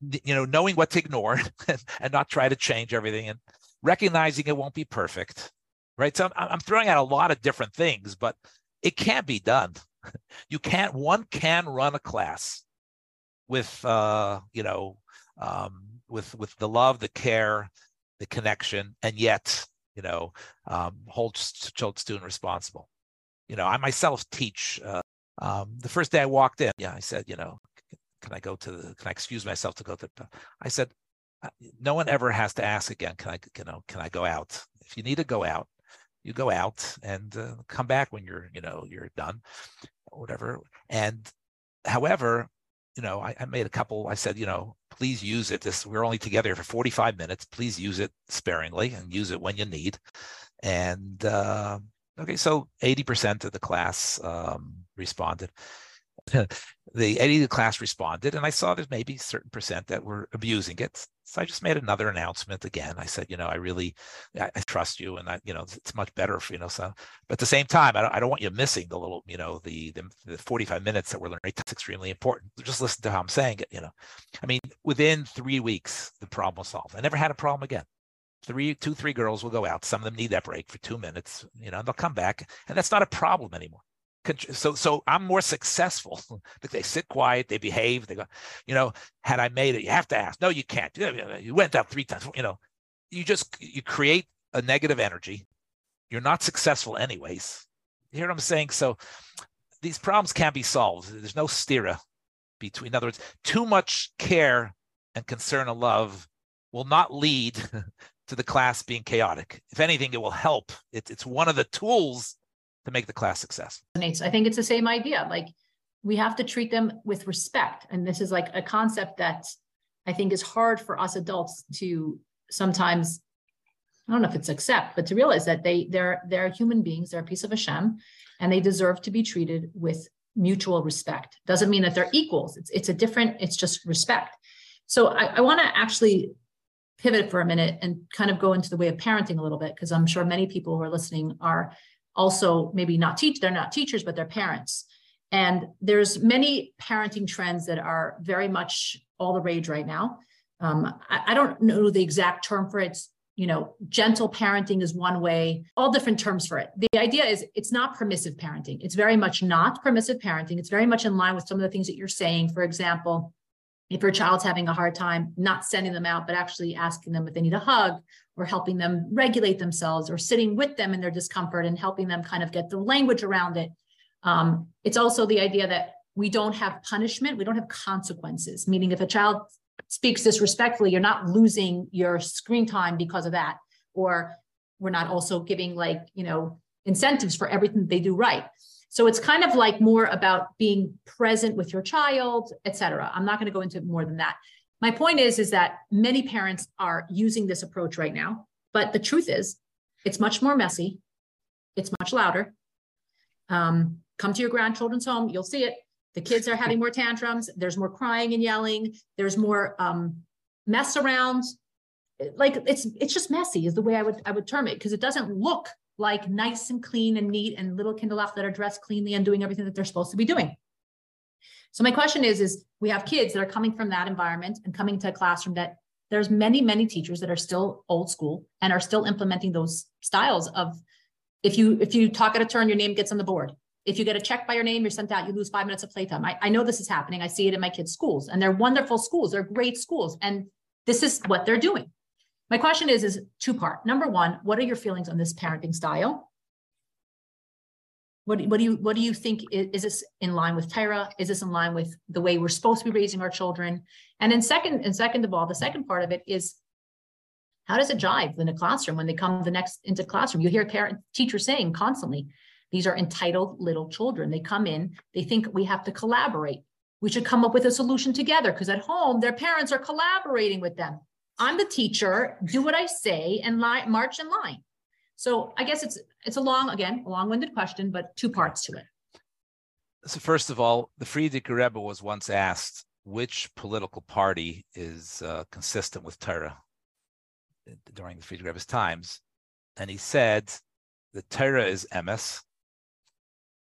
you know knowing what to ignore *laughs* and not try to change everything and recognizing it won't be perfect right? So I'm, I'm throwing out a lot of different things but it can't be done. *laughs* You can't one can run a class with uh you know um with with the love the care the connection and yet you know um hold student responsible. You know i myself teach uh, um the first day i walked in yeah i said you know can I go to the, can I excuse myself to go to, the, I said, uh, no one ever has to ask again, can I, you know, can I go out? If you need to go out, you go out and uh, come back when you're, you know, you're done, whatever. And however, you know, I, I, made a couple, I said, you know, please use it. This, we're only together for 45 minutes. Please use it sparingly and use it when you need. And, uh, okay, so 80% of the class um, responded. *laughs* the 80 the class responded, and I saw there's maybe a certain percent that were abusing it. So I just made another announcement again. I said, you know, I really, I, I trust you, and I, you know, it's much better for you know. So, but at the same time, I don't, I don't want you missing the little, you know, the the, the 45 minutes that we're learning. That's extremely important. Just listen to how I'm saying it. You know, I mean, within three weeks, the problem was solved. I never had a problem again three two three girls will go out some of them need that break for two minutes you know and they'll come back and that's not a problem anymore so so i'm more successful. *laughs* They sit quiet they behave they go you know had i made it you have to ask. No you can't. You went out three times you know. You just you create a negative energy. You're not successful anyways. You hear what i'm saying? So these problems can't be solved. There's no stira between in other words too much care and concern and love will not lead *laughs* to the class being chaotic. If anything it will help. It, it's one of the tools to make the class successful.
I think it's the same idea. Like we have to treat them with respect. And this is like a concept that I think is hard for us adults to sometimes, I don't know if it's accept, but to realize that they they're they're human beings, they're a piece of Hashem, and they deserve to be treated with mutual respect. Doesn't mean that they're equals. It's it's a different, it's just respect. So I, I want to actually pivot for a minute and kind of go into the way of parenting a little bit because I'm sure many people who are listening are also maybe not teach they're not teachers but they're parents. And there's many parenting trends that are very much all the rage right now. Um, I, I, don't know the exact term for it. It's you know gentle parenting is one way all different terms for it. The idea is it's not permissive parenting. It's very much not permissive parenting. It's very much in line with some of the things that you're saying. For example if your child's having a hard time, not sending them out, but actually asking them if they need a hug or helping them regulate themselves or sitting with them in their discomfort and helping them kind of get the language around it. Um, it's also the idea that we don't have punishment, we don't have consequences, meaning if a child speaks disrespectfully, you're not losing your screen time because of that. Or we're not also giving like, you know, incentives for everything they do right. So it's kind of like more about being present with your child, etc. I'm not going to go into more than that. My point is, is that many parents are using this approach right now, but the truth is, it's much more messy. It's much louder. Um, come to your grandchildren's home, you'll see it. The kids are having more tantrums. There's more crying and yelling. There's more um, mess around. Like it's it's just messy is the way I would I would term it because it doesn't look like nice and clean and neat and little Kinderlach that are dressed cleanly and doing everything that they're supposed to be doing. So my question is, is we have kids that are coming from that environment and coming to a classroom that there's many, many teachers that are still old school and are still implementing those styles of if you if you talk at a turn, your name gets on the board. If you get a check by your name, you're sent out, you lose five minutes of playtime. I, I know this is happening. I see it in my kids' schools, and they're wonderful schools. They're great schools. And this is what they're doing. My question is, is two part. Number one, what are your feelings on this parenting style? What, what do you what do you think is, is, this in line with Torah? Is this in line with the way we're supposed to be raising our children? And then second, and second of all, the second part of it is how does it jive in a classroom when they come the next into classroom? You hear parent teachers saying constantly, these are entitled little children. They come in, they think we have to collaborate. We should come up with a solution together because at home, their parents are collaborating with them. I'm the teacher, do what I say and march in line. So I guess it's it's a long, again, a long-winded question, but two parts to it.
So first of all, the Frierdiker Rebbe was once asked which political party is uh, consistent with Torah during the Frierdiker Rebbe's times, and he said the Torah is emes,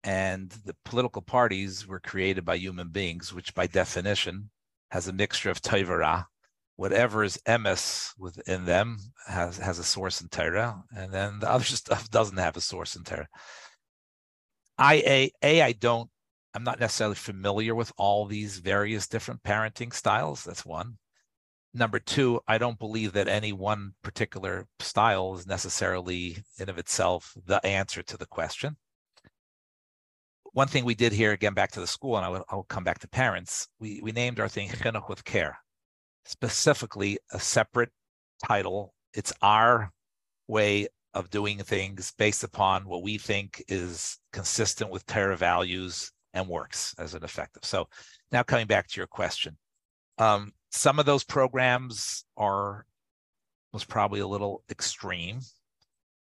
and the political parties were created by human beings, which by definition has a mixture of Torah. Whatever is emes within them has has a source in Torah, and then the *laughs* other stuff doesn't have a source in Torah. I a a I don't I'm not necessarily familiar with all these various different parenting styles. That's one. Number two, I don't believe that any one particular style is necessarily in of itself the answer to the question. One thing we did here, again, back to the school, and I will, I'll come back to parents, we, we named our thing Chinuch with Care, specifically a separate title. It's our way of doing things based upon what we think is consistent with Torah values and works as an effective. So now coming back to your question, um, some of those programs are was probably a little extreme.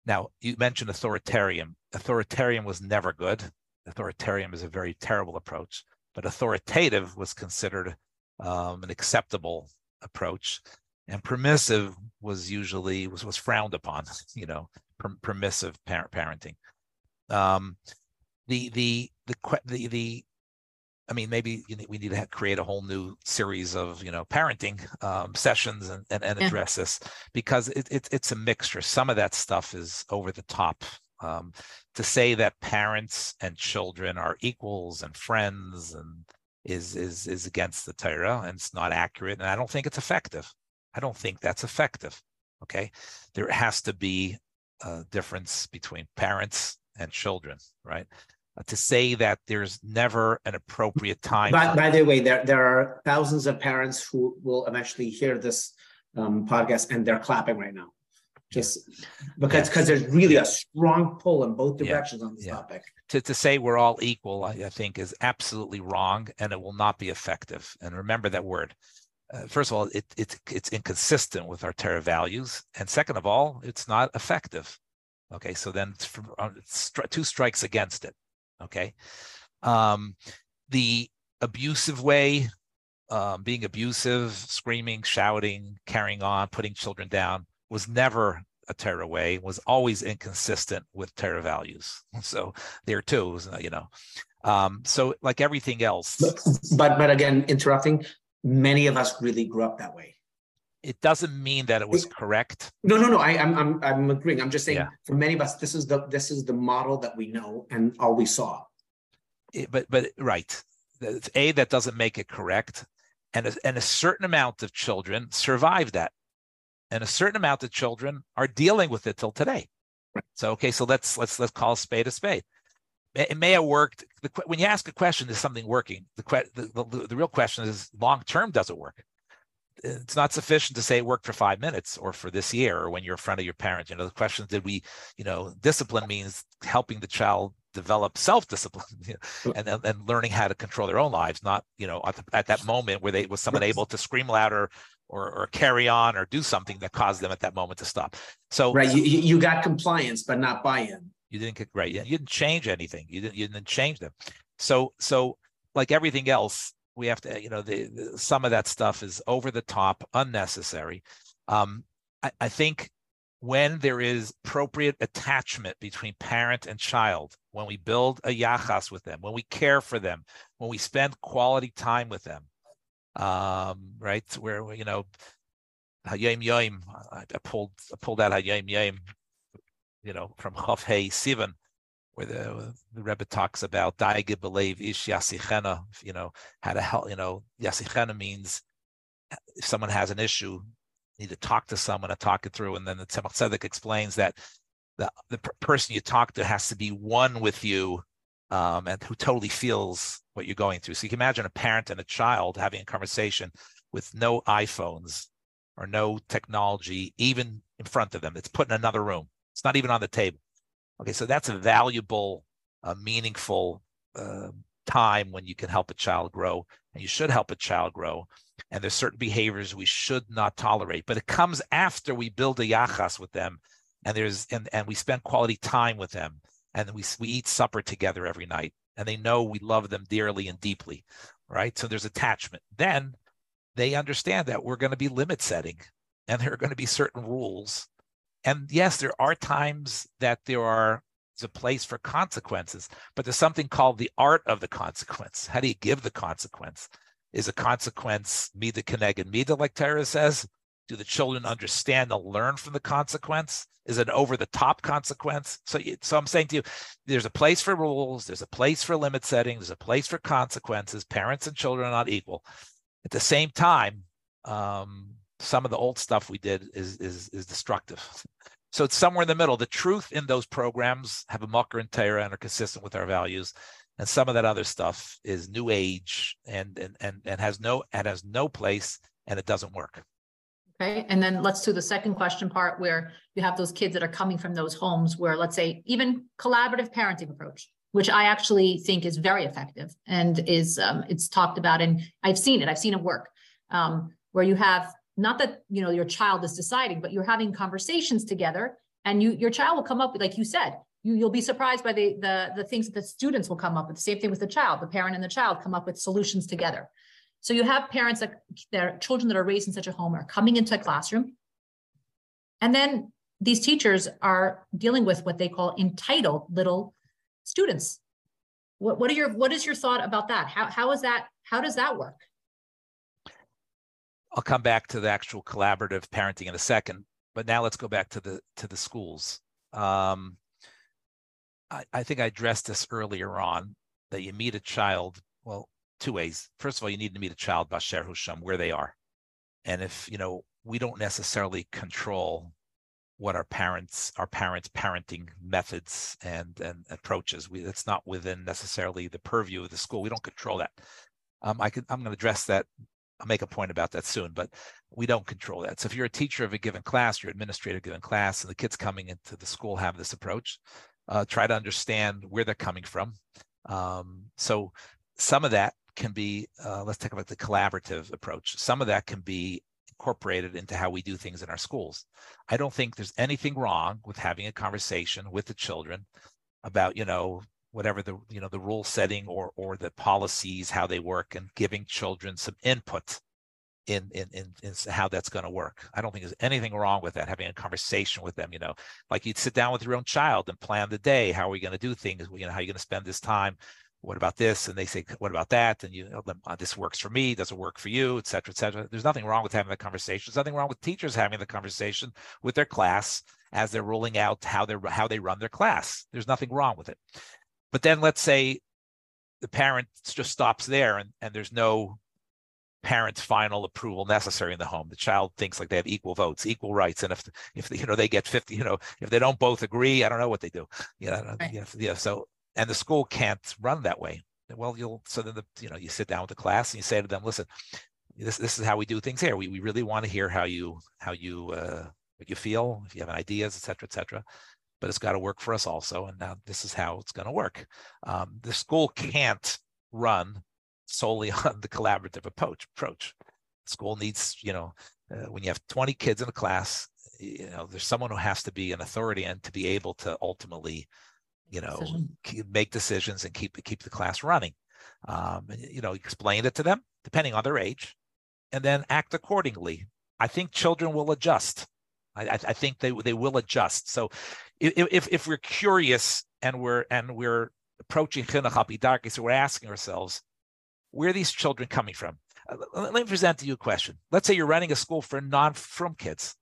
Now you mentioned authoritarian. Authoritarian was never good. Authoritarian is a very terrible approach, but authoritative was considered um, an acceptable approach, and permissive was usually was was frowned upon. *laughs* You know, per- permissive parent parenting. Um, the the the the the I mean, maybe we need to create a whole new series of you know parenting um, sessions and, and, and address yeah. this because it, it, it's a mixture. Some of that stuff is over the top. Um, to say that parents and children are equals and friends and is is is against the Torah and it's not accurate, and I don't think it's effective. I don't think that's effective. Okay, there has to be a difference between parents and children, right? Uh, to say that there's never an appropriate time.
By, by the way, there, there are thousands of parents who will eventually hear this um, podcast and they're clapping right now. Just because because there's really a strong pull in both directions yeah. on this yeah. topic.
To, to say we're all equal, I, I, think, is absolutely wrong and it will not be effective. And remember that word. Uh, first of all, it, it, it's inconsistent with our Torah values. And second of all, it's not effective. Okay, so then it's, uh, two strikes against it. Okay. Um, the abusive way, um, being abusive, screaming, shouting, carrying on, putting children down was never a Torah way, was always inconsistent with Torah values. *laughs* So there too, you know. Um, so like everything else.
But, but but again, interrupting, many of us really grew up that way
it doesn't mean that it was correct.
No, no, no. I, am I'm, I'm agreeing. I'm just saying yeah. for many of us, this is the this is the model that we know and all we saw.
It, but but right, a that doesn't make it correct, and a, and a certain amount of children survive that, and a certain amount of children are dealing with it till today. Right. So okay, so let's let's let's call a spade a spade. It may have worked. The, when you ask a question, is something working? The, the, the, the real question is, long term, does it work? it's not sufficient to say it worked for five minutes or for this year or when you're in front of your parents. You know, the question is did we, you know, discipline means helping the child develop self-discipline *laughs* you know, and, and learning how to control their own lives, not, you know, at, the, at that moment where they was someone able to scream louder or, or carry on or do something that caused them at that moment to stop. So
right, you, you got compliance, but not buy-in.
You didn't get right. You didn't change anything. You didn't you didn't change them. So so like everything else, we have to, you know, the, the, some of that stuff is over the top, unnecessary. Um, I, I think when there is appropriate attachment between parent and child, when we build a yachas with them, when we care for them, when we spend quality time with them, um, right? Where you know, Hayom Yom, I pulled I pulled out Hayom Yom, you know, from Chof Hey Sivan, where the, the Rebbe talks about Daige b'lev ish yasichena, you know, how to help, you know, yasichena means if someone has an issue, need to talk to someone and talk it through. And then the Tzemach Tzedek explains that the, the person you talk to has to be one with you um, and who totally feels what you're going through. So you can imagine a parent and a child having a conversation with no iPhones or no technology even in front of them. It's put in another room. It's not even on the table. Okay, so that's a valuable, uh, meaningful uh, time when you can help a child grow. and you should help a child grow. And there's certain behaviors we should not tolerate, but it comes after we build a yachas with them, and there's and, and we spend quality time with them, and we we eat supper together every night, and they know we love them dearly and deeply, right? So there's attachment. Then they understand that we're going to be limit setting, and there are going to be certain rules. And yes, there are times that there are a place for consequences, but there's something called the art of the consequence. How do you give the consequence? Is a consequence me mida keneged mida, like Torah says? Do the children understand and learn from the consequence? Is it over the top consequence? So, so I'm saying to you, there's a place for rules, there's a place for limit setting, there's a place for consequences. Parents and children are not equal. At the same time, um, some of the old stuff we did is is is destructive. So it's somewhere in the middle. The truth in those programs have a makor and Torah and are consistent with our values. And some of that other stuff is new age and and and, and has no and has no place and it doesn't work.
Okay. And then let's do the second question part where you have those kids that are coming from those homes where let's say even collaborative parenting approach, which I actually think is very effective and is um, it's talked about and I've seen it. I've seen it work. Um, where you have not that you know your child is deciding but you're having conversations together and you your child will come up with like you said you you'll be surprised by the the the things that the students will come up with the same thing with the child the parent and the child come up with solutions together so you have parents that their children that are raised in such a home are coming into a classroom and then these teachers are dealing with what they call entitled little students what, what are your what is your thought about that how, how is that how does that work
I'll come back to the actual collaborative parenting in a second, but now let's go back to the to the schools. Um, I, I think I addressed this earlier on that you meet a child. Well, two ways. First of all, you need to meet a child basher husham where they are, and if you know we don't necessarily control what our parents our parents parenting methods and and approaches we it's not within necessarily the purview of the school we don't control that um, i could i'm going to address that I'll make a point about that soon, but we don't control that. So if you're a teacher of a given class, you're administrator of a given class, and the kids coming into the school have this approach, uh, try to understand where they're coming from. Um, so some of that can be, uh, let's talk about the collaborative approach. Some of that can be incorporated into how we do things in our schools. I don't think there's anything wrong with having a conversation with the children about, you know, whatever the you know the rule setting or or the policies how they work and giving children some input in in in, in how that's going to work. I don't think there's anything wrong with that having a conversation with them you know. Like you'd sit down with your own child and plan the day. How are we going to do things? You know how are you going to spend this time what about this and they say what about that and you know oh, uh, this works for me doesn't work for you et cetera et cetera there's nothing wrong with having that conversation there's nothing wrong with teachers having the conversation with their class as they're rolling out how they're how they run their class there's nothing wrong with it but then let's say the parent just stops there and, and there's no parent's final approval necessary in the home. The child thinks like they have equal votes, equal rights. And if, if you know, they get 50, you know, if they don't both agree, I don't know what they do. You know, right. yeah, yeah. So, and the school can't run that way. Well, you'll, so then the, you know, you sit down with the class and you say to them, listen, this, this is how we do things here. We, we really want to hear how you, how you, uh, what you feel, if you have ideas, et cetera, et cetera but it's got to work for us also. And now this is how it's going to work. Um, the school can't run solely *laughs* on the collaborative approach. Approach. School needs, you know, uh, when you have 20 kids in a class, you know, there's someone who has to be an authority and to be able to ultimately, you know, Decision. make decisions and keep keep the class running. Um, you know, explain it to them depending on their age, and then act accordingly. I think children will adjust. I, I, think they they will adjust. So if if we're curious and we're and we're approaching chinuch so we're asking ourselves, where are these children coming from? Uh, let me present to you a question. Let's say you're running a school for non-frum kids.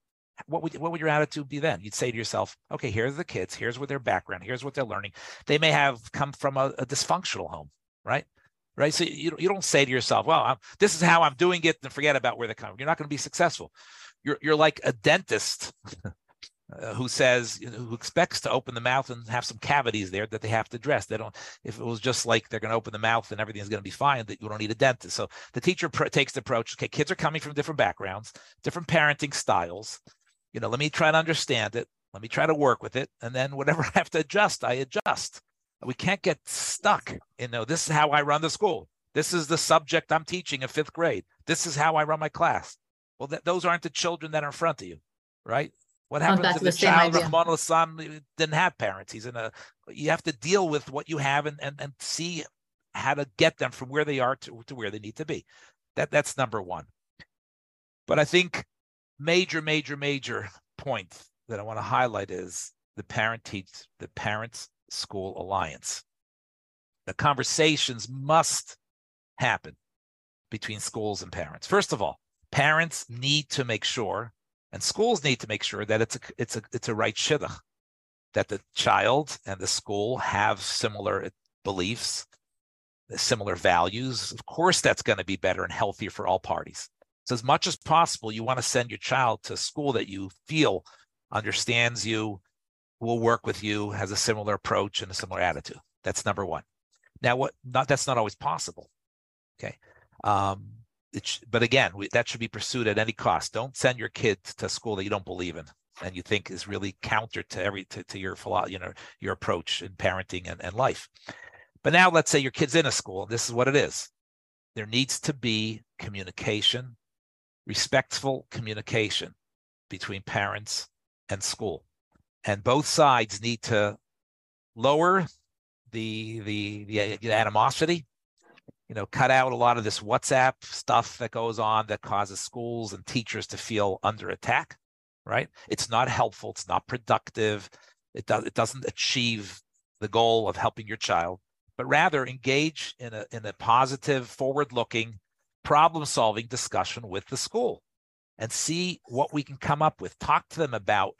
What would what would your attitude be then? You'd say to yourself, okay, here's the kids, here's what their background, here's what they're learning. They may have come from a, a dysfunctional home, right? Right. So you, you don't say to yourself, well, I'm, this is how I'm doing it, and forget about where they come. From you're not going to be successful. You're you're like a dentist *laughs* uh, who says who expects to open the mouth and have some cavities there that they have to address. They don't. If it was just like they're going to open the mouth and everything's going to be fine, that you don't need a dentist. So the teacher pr- takes the approach. Okay, kids are coming from different backgrounds, different parenting styles. You know, let me try to understand it. Let me try to work with it, and then whatever *laughs* I have to adjust, I adjust. We can't get stuck. You know, this is how I run the school. This is the subject I'm teaching in fifth grade. This is how I run my class. Well, th- those aren't the children that are in front of you, right? What happens if
to
the
the
child,
idea.
Rahman al didn't have parents? He's in a. You have to deal with what you have and and, and see how to get them from where they are to, to where they need to be. That that's number one. But I think major, major, major point that I want to highlight is the parent teach the parents school alliance. The conversations must happen between schools and parents. First of all, parents need to make sure, and schools need to make sure that it's a it's a it's a right shidduch, that the child and the school have similar beliefs, similar values. Of course, that's going to be better and healthier for all parties. So, as much as possible, you want to send your child to school that you feel understands you, will work with you, has a similar approach and a similar attitude. That's number one. Now, what not that's not always possible. Okay. Um, sh- but again, we, that should be pursued at any cost. Don't send your kid to school that you don't believe in and you think is really counter to every to, to your you know your approach in parenting and, and life. But now let's say your kid's in a school. This is what it is. There needs to be communication, respectful communication between parents and school. And both sides need to lower the the the, uh, the animosity you know, cut out a lot of this WhatsApp stuff that goes on that causes schools and teachers to feel under attack, right? It's not helpful. It's not productive. It does it doesn't achieve the goal of helping your child, but rather engage in a in a positive, forward-looking, problem-solving discussion with the school and see what we can come up with. Talk to them about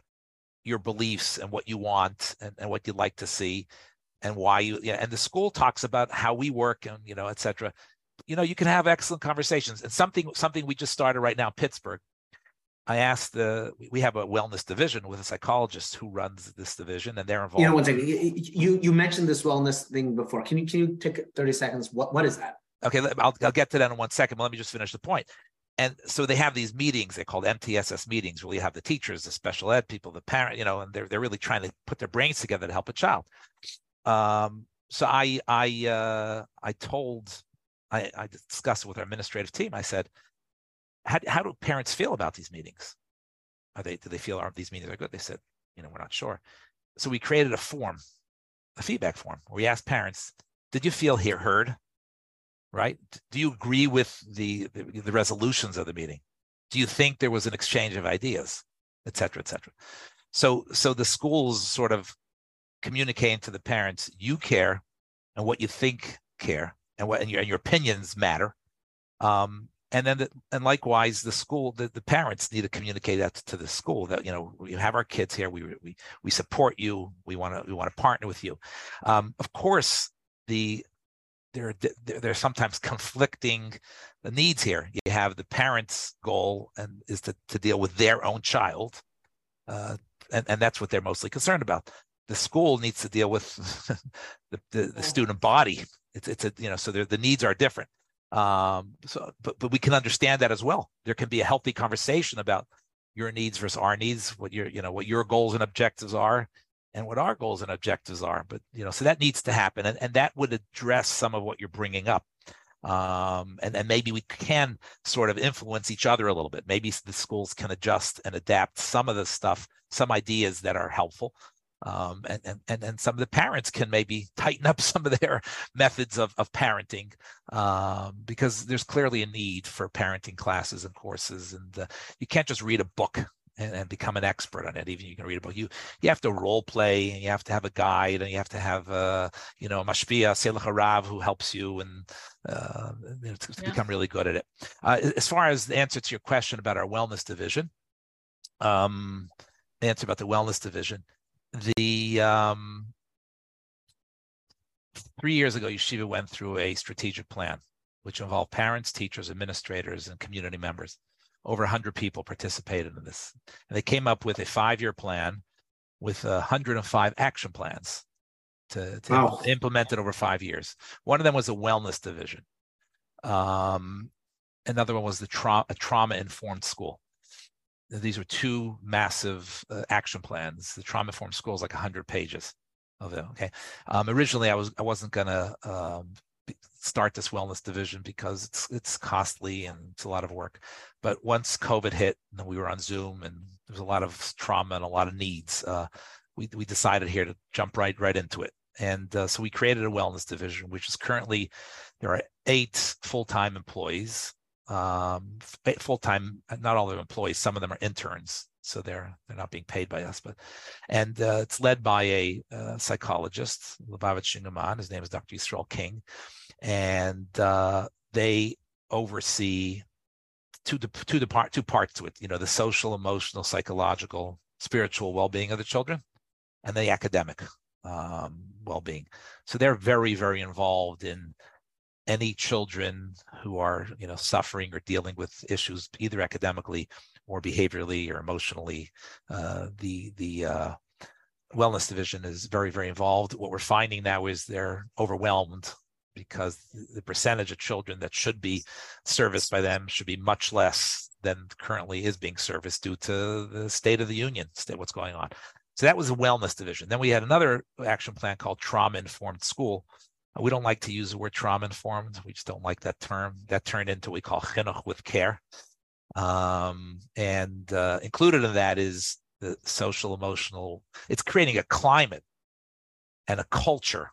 your beliefs and what you want and, and what you'd like to see and why you yeah and the school talks about how we work and you know et cetera you know you can have excellent conversations and something something we just started right now pittsburgh i asked the we have a wellness division with a psychologist who runs this division and they're involved
You know, one second. You, you you mentioned this wellness thing before. Can you can you take 30 seconds? What what is that?
Okay I'll, I'll get to that in one second but let me just finish the point. and so they have these meetings they're called mtss meetings where you have the teachers the special ed people the parent you know and they're, they're really trying to put their brains together to help a child. Um, so i i uh, i told I, I discussed it with our administrative team. I said how, how do parents feel about these meetings? Are they do they feel are these meetings are good? They said you know we're not sure. So we created a form a feedback form where we asked parents did you feel here heard right? Do you agree with the, the, the resolutions of the meeting? Do you think there was an exchange of ideas, et cetera, et cetera? So, so the schools sort of communicating to the parents, you care, and what you think care, and what and your, and your opinions matter. Um, and then, the, and likewise, the school, the, the parents need to communicate that to the school that you know we have our kids here, we we we support you, we want to we want to partner with you. Um, of course, the there, there there's sometimes conflicting needs here. You have the parents' goal and is to, to deal with their own child, uh, and and that's what they're mostly concerned about. The school needs to deal with *laughs* the, the, the student body. It's it's a you know so the needs are different. Um, so but but we can understand that as well. There can be a healthy conversation about your needs versus our needs, what your you know what your goals and objectives are, and what our goals and objectives are. But you know, so that needs to happen, and, and that would address some of what you're bringing up. Um, and and maybe we can sort of influence each other a little bit. Maybe the schools can adjust and adapt some of the stuff, some ideas that are helpful. Um, and, and and and some of the parents can maybe tighten up *laughs* some of their methods of of parenting um, because there's clearly a need for parenting classes and courses, and uh, you can't just read a book and, and, become an expert on it. Even you can read a book. You you have to role play, and you have to have a guide, and you have to have uh, you know mashpia selach harav who helps you and uh, to, to yeah. become really good at it. Uh, as far as the answer to your question about our wellness division, um, the answer about the wellness division, the um, three years ago, Yeshiva went through a strategic plan, which involved parents, teachers, administrators, and community members over 100 people participated in this. And they came up with a five year plan with 105 action plans to, to wow. implement it over five years. One of them was a wellness division. Um, another one was the tra- a trauma informed school. These were two massive uh, action plans. The trauma informed school is like 100 pages of it. Okay. Um, originally, I was I wasn't gonna um, start this wellness division because it's it's costly and it's a lot of work. But once COVID hit and we were on Zoom and there's a lot of trauma and a lot of needs, uh, we we decided here to jump right right into it. And uh, so we created a wellness division, which is currently there are eight full-time employees. Um, full-time, not all of them employees. Some of them are interns so they're they're not being paid by us. But and uh, it's led by a uh, psychologist, Lubavitcher yungerman. His name is Dr. Yisrael King, and uh, they oversee two two part two parts to it. You know, the social, emotional, psychological, spiritual well-being of the children, and the academic um, well-being. So they're very very involved in any children who are you know suffering or dealing with issues either academically or behaviorally or emotionally. Uh, the the uh, wellness division is very very involved. What we're finding now is they're overwhelmed because the percentage of children that should be serviced by them should be much less than currently is being serviced due to the state of the union, state what's going on. So that was a wellness division. Then we had another action plan called trauma informed school. We don't like to use the word trauma informed. We just don't like that term. That turned into what we call chinuch with care. Um, and uh, included in that is the social emotional. It's creating a climate and a culture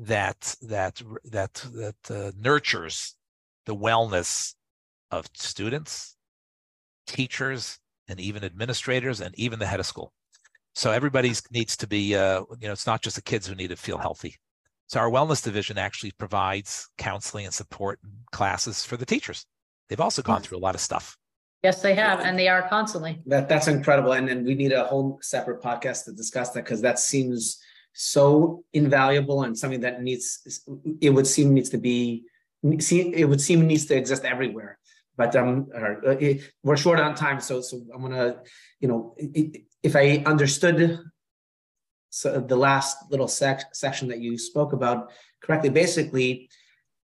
that that that that uh, nurtures the wellness of students, teachers, and even administrators, and even the head of school. So everybody needs to be, uh, you know, it's not just the kids who need to feel healthy. So our wellness division actually provides counseling and support classes for the teachers. They've also gone through a lot of stuff.
Yes, they have, and they are constantly.
That that's incredible, and and we need a whole separate podcast to discuss that because that seems so invaluable and something that needs it would seem needs to be it would seem needs to exist everywhere. But um, it, we're short on time, so so I'm gonna, you know, if I understood so the last little sec- section that you spoke about correctly, basically,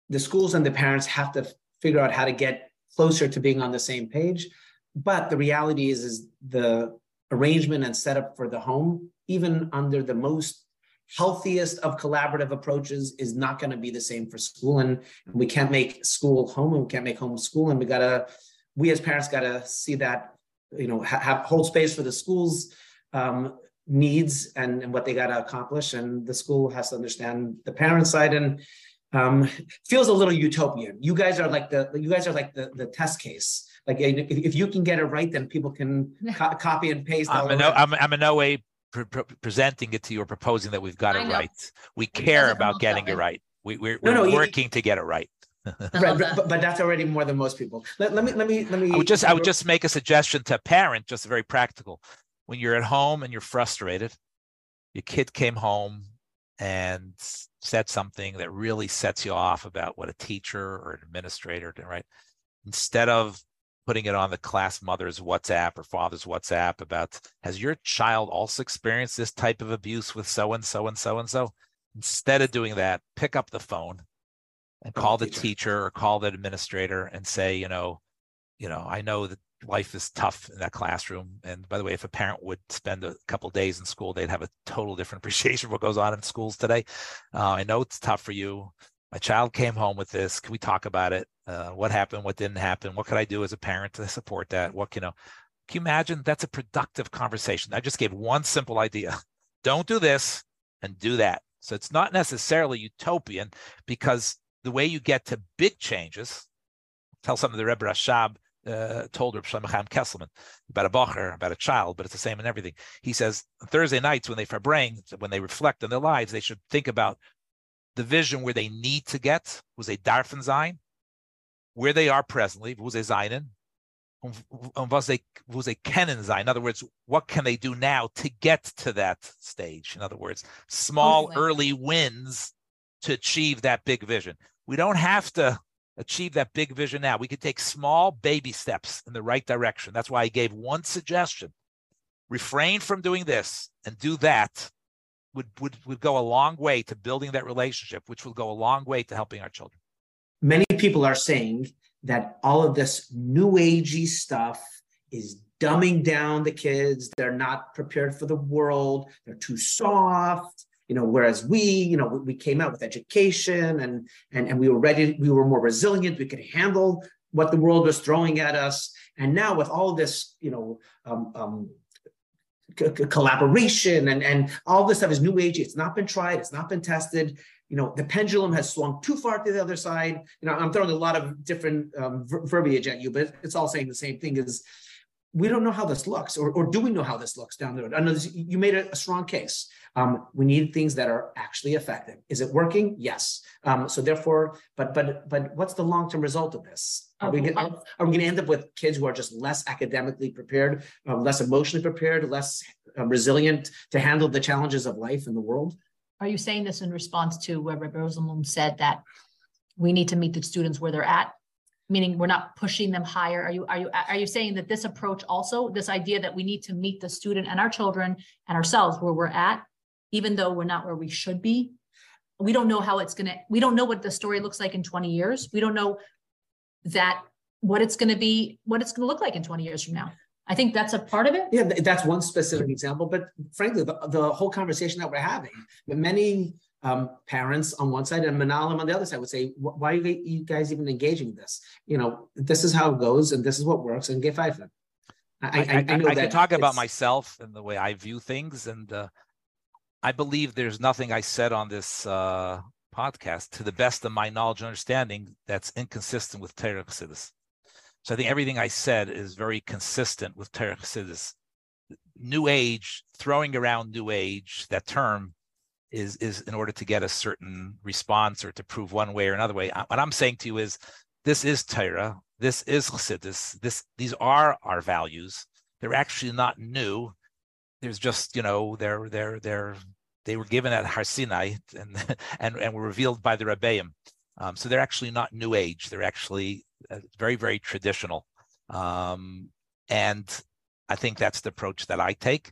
the schools and the parents have to figure out how to get closer to being on the same page. But the reality is, is the arrangement and setup for the home, even under the most healthiest of collaborative approaches, is not going to be the same for school. And we can't make school home, and we can't make home school. And we gotta, we as parents gotta see that, you know, ha- have hold space for the schools. Um, needs and, and what they got to accomplish and the school has to understand the parent side and um, feels a little utopian. You guys are like the you guys are like the the test case. Like if, if you can get it right, then people can *laughs* co- copy and paste.
I'm, in no, I'm, I'm in no way pre- pre- presenting it to you or proposing that we've got it right. We care about getting it right. We, we're, we're no, no, working you, to get it right. *laughs*
right, but, but, that's already more than most people. Let, let me let me let me.
I would just I would just make a suggestion to a parent, just very practical. When you're at home and you're frustrated, your kid came home and said something that really sets you off about what a teacher or an administrator did, right? Instead of putting it on the class mother's WhatsApp or father's WhatsApp about, has your child also experienced this type of abuse with so and so and so and so? Instead of doing that, pick up the phone and call the teacher or call the administrator and say, you know, you know, I know that life is tough in that classroom. And by the way, if a parent would spend a couple days in school, they'd have a total different *laughs* appreciation of what goes on in schools today. Uh, I know it's tough for you. My child came home with this. Can we talk about it? Uh, what happened? What didn't happen? What could I do as a parent to support that? What you know? Can you imagine? That's a productive conversation. I just gave one simple idea: *laughs* don't do this and do that. So it's not necessarily utopian because the way you get to big changes. Tell something to the Rebbe Rashab uh, told Reb Shlomo Kesselman about a bacher, about a child, but it's the same in everything. He says Thursday nights when they verbreng, when they reflect on their lives, they should think about the vision where they need to get, was a darfen sein, where they are presently, was sie seinen, and um, was um, they was a kennen sein. In other words, what can they do now to get to that stage? In other words, small early wins to achieve that big vision. We don't have to achieve that big vision now. We could take small baby steps in the right direction. That's why I gave one suggestion. Refrain from doing this and do that would, would, would go a long way to building that relationship, which will go a long way to helping our children.
Many people are saying that all of this new agey stuff is dumbing down the kids. They're not prepared for the world. They're too soft you know, whereas we, you know, we came out with education and and and we were ready, we were more resilient, we could handle what the world was throwing at us. And now with all this, you know, um, um, collaboration and, and all this stuff is new age. It's not been tried. It's not been tested. You know, the pendulum has swung too far to the other side. You know, I'm throwing a lot of different um, ver- verbiage at you, but it's all saying the same thing is we don't know how this looks, or, or do we know how this looks down the road? I know this, you made a, a strong case. Um, we need things that are actually effective. Is it working? Yes. Um, so therefore, but but but what's the long term result of this? Are we, gonna, are we going to end up with kids who are just less academically prepared, um, less emotionally prepared, less um, resilient to handle the challenges of life in the world?
Are you saying this in response to where Rabbi Rosenblum said that we need to meet the students where they're at meaning we're not pushing them higher. Are you are you are you saying that this approach also this idea that we need to meet the student and our children and ourselves where we're at even though we're not where we should be? We don't know how it's going to we don't know what the story looks like in 20 years. We don't know that what it's going to be what it's going to look like in 20 years from now. I think that's a part of it.
Yeah that's one specific example but frankly the, the whole conversation that we're having many um, parents on one side and menahalim on the other side would say, why are you guys even engaging this? You know, this is how it goes and this is what works and get five.
I, I, I, I, I can talk about myself and the way I view things. And uh, I believe there's nothing I said on this uh, podcast to the best of my knowledge and understanding that's inconsistent with Torah Chassidus. So I think everything I said is very consistent with Torah Chassidus. New Age, throwing around New Age, that term is is in order to get a certain response or to prove one way or another way. What I'm saying to you is, this is Torah, this is Chassidus, this these are our values. They're actually not new. There's just you know they're they're they're they were given at Har Sinai and *laughs* and and were revealed by the Rebbeim. Um, so they're actually not new age. They're actually uh, very very traditional. Um, and I think that's the approach that I take.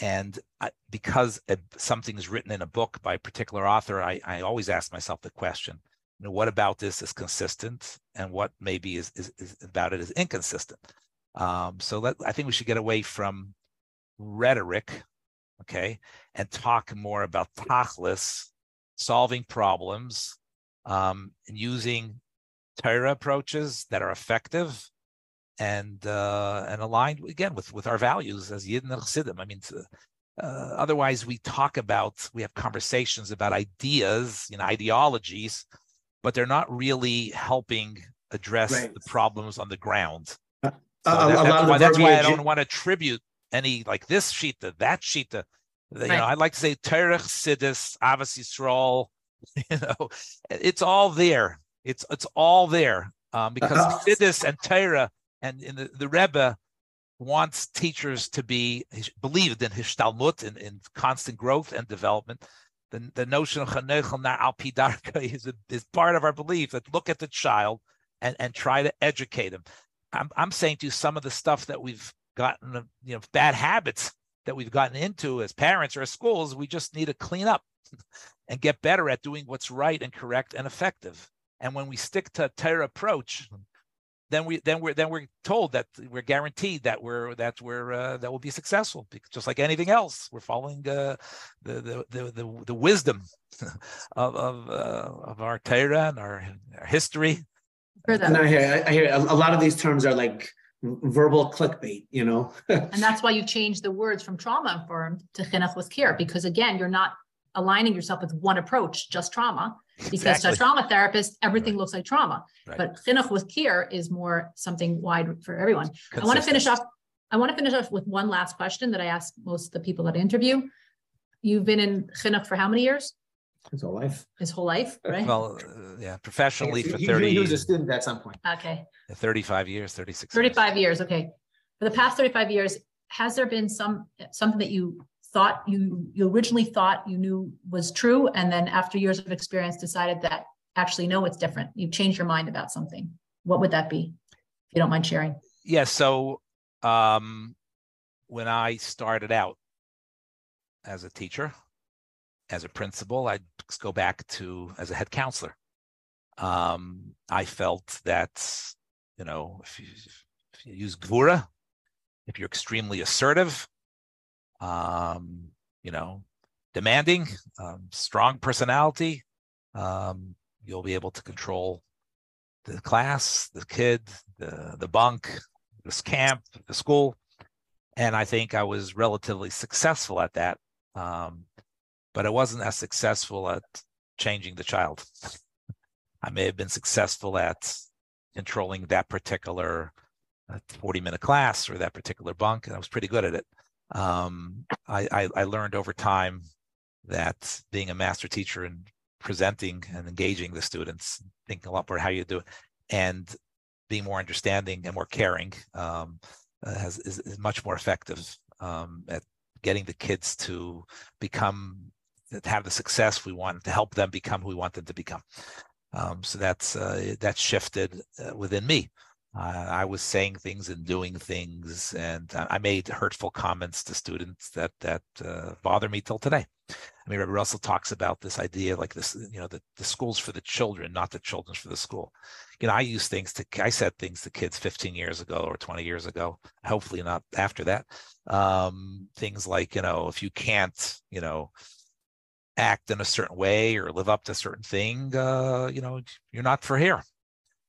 And I, because something is written in a book by a particular author, I, I always ask myself the question, you know, what about this is consistent and what maybe is, is, is about it is inconsistent? Um, so let, I think we should get away from rhetoric, okay, and talk more about tachlis, solving problems, um, and using Torah approaches that are effective and uh, and aligned again with with our values as Yidden and Chassidim. I mean, uh, otherwise we talk about we have conversations about ideas, you know, ideologies, but they're not really helping address right. the problems on the ground. Uh, that, that's, why, that's why I don't want to attribute any like this sheet to that sheet to. You right. know, I like to say Torah Chassidus, Ahavas Yisrael. *laughs* You know, it's all there. It's it's all there um, because uh, Sidis and Torah and in the, the Rebbe wants teachers to be believed in Hishtalmut, in, in constant growth and development. The, the notion of Chanoch Lanaar Al Pi Darko is, a, is part of our belief that look at the child and, and try to educate him. I'm, I'm saying to you some of the stuff that we've gotten, you know, bad habits that we've gotten into as parents or as schools, we just need to clean up *laughs* and get better at doing what's right and correct and effective. And when we stick to a Torah approach, then we then we're then we're told that we're guaranteed that we're that we're uh, that will be successful just like anything else we're following uh, the, the, the the the wisdom *laughs* of of, uh, of our Torah and our, our history.
And I hear I hear a lot of these terms are like verbal clickbait, you know. *laughs*
and that's why you change the words from trauma informed to chinuch with care because again you're not aligning yourself with one approach, just trauma because exactly. to a trauma therapist, everything right. looks like trauma. Right. But chinuch with care is more something wide for everyone. Consistent. I want to finish off. I want to finish off with one last question that I ask most of the people that I interview. You've been in chinuch for how many years?
His whole life.
His whole life, right?
Well, uh, yeah, professionally for 30
He was a student at some point.
Okay.
35 years, 36
35 years. years, okay. For the past 35 years, has there been some something that you thought you you originally thought you knew was true and then after years of experience decided that actually no it's different. You've changed your mind about something. What would that be if you don't mind sharing?
Yeah so um when i started out as a teacher as a principal i'd go back to as a head counselor. Um i felt that you know if you, if you use gvura if you're extremely assertive um, you know, demanding, um, strong personality. Um, you'll be able to control the class, the kid, the the bunk, this camp, the school, and I think I was relatively successful at that. Um, but I wasn't as successful at changing the child. *laughs* I may have been successful at controlling that particular uh, 40 minute class or that particular bunk, and I was pretty good at it. Um, I, I, I learned over time that being a master teacher and presenting and engaging the students, thinking a lot more how you do it, and being more understanding and more caring um, uh, has, is, is, much more effective um, at getting the kids to become to have the success we want to help them become who we want them to become. Um, so that's uh, that's shifted uh, within me. Uh, I was saying things and doing things, and I made hurtful comments to students that that uh, bother me till today. I mean, Rabbi Russell talks about this idea, like this, you know, the, the schools for the children, not the children's for the school. You know, I use things to, I said things to kids 15 years ago or 20 years ago, hopefully not after that. Um, things like, you know, if you can't, you know, act in a certain way or live up to a certain thing, uh, you know, you're not for here,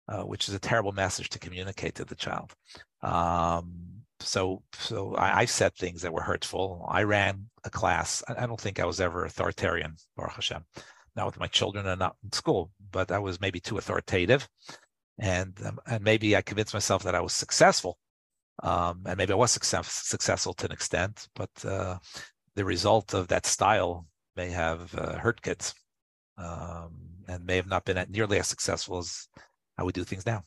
uh, which is a terrible message to communicate to the child. Um, so, so I, I, said things that were hurtful. I ran a class. I, I don't think I was ever authoritarian, Baruch Hashem, not with my children and not in school, but I was maybe too authoritative. And, um, and maybe I convinced myself that I was successful. Um, and maybe I was success, successful to an extent, but uh, the result of that style may have uh, hurt kids um, and may have not been nearly as successful as how we do things now.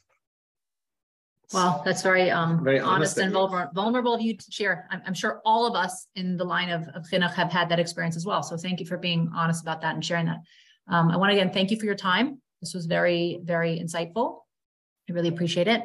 Well, that's very, um,
Very
honest
honest
and
you.
vulnerable, vulnerable of you to share. I'm, I'm sure all of us in the line of, of chinuch have had that experience as well. So thank you for being honest about that and sharing that. Um, I want to again, thank you for your time. This was very, very insightful. I really appreciate it.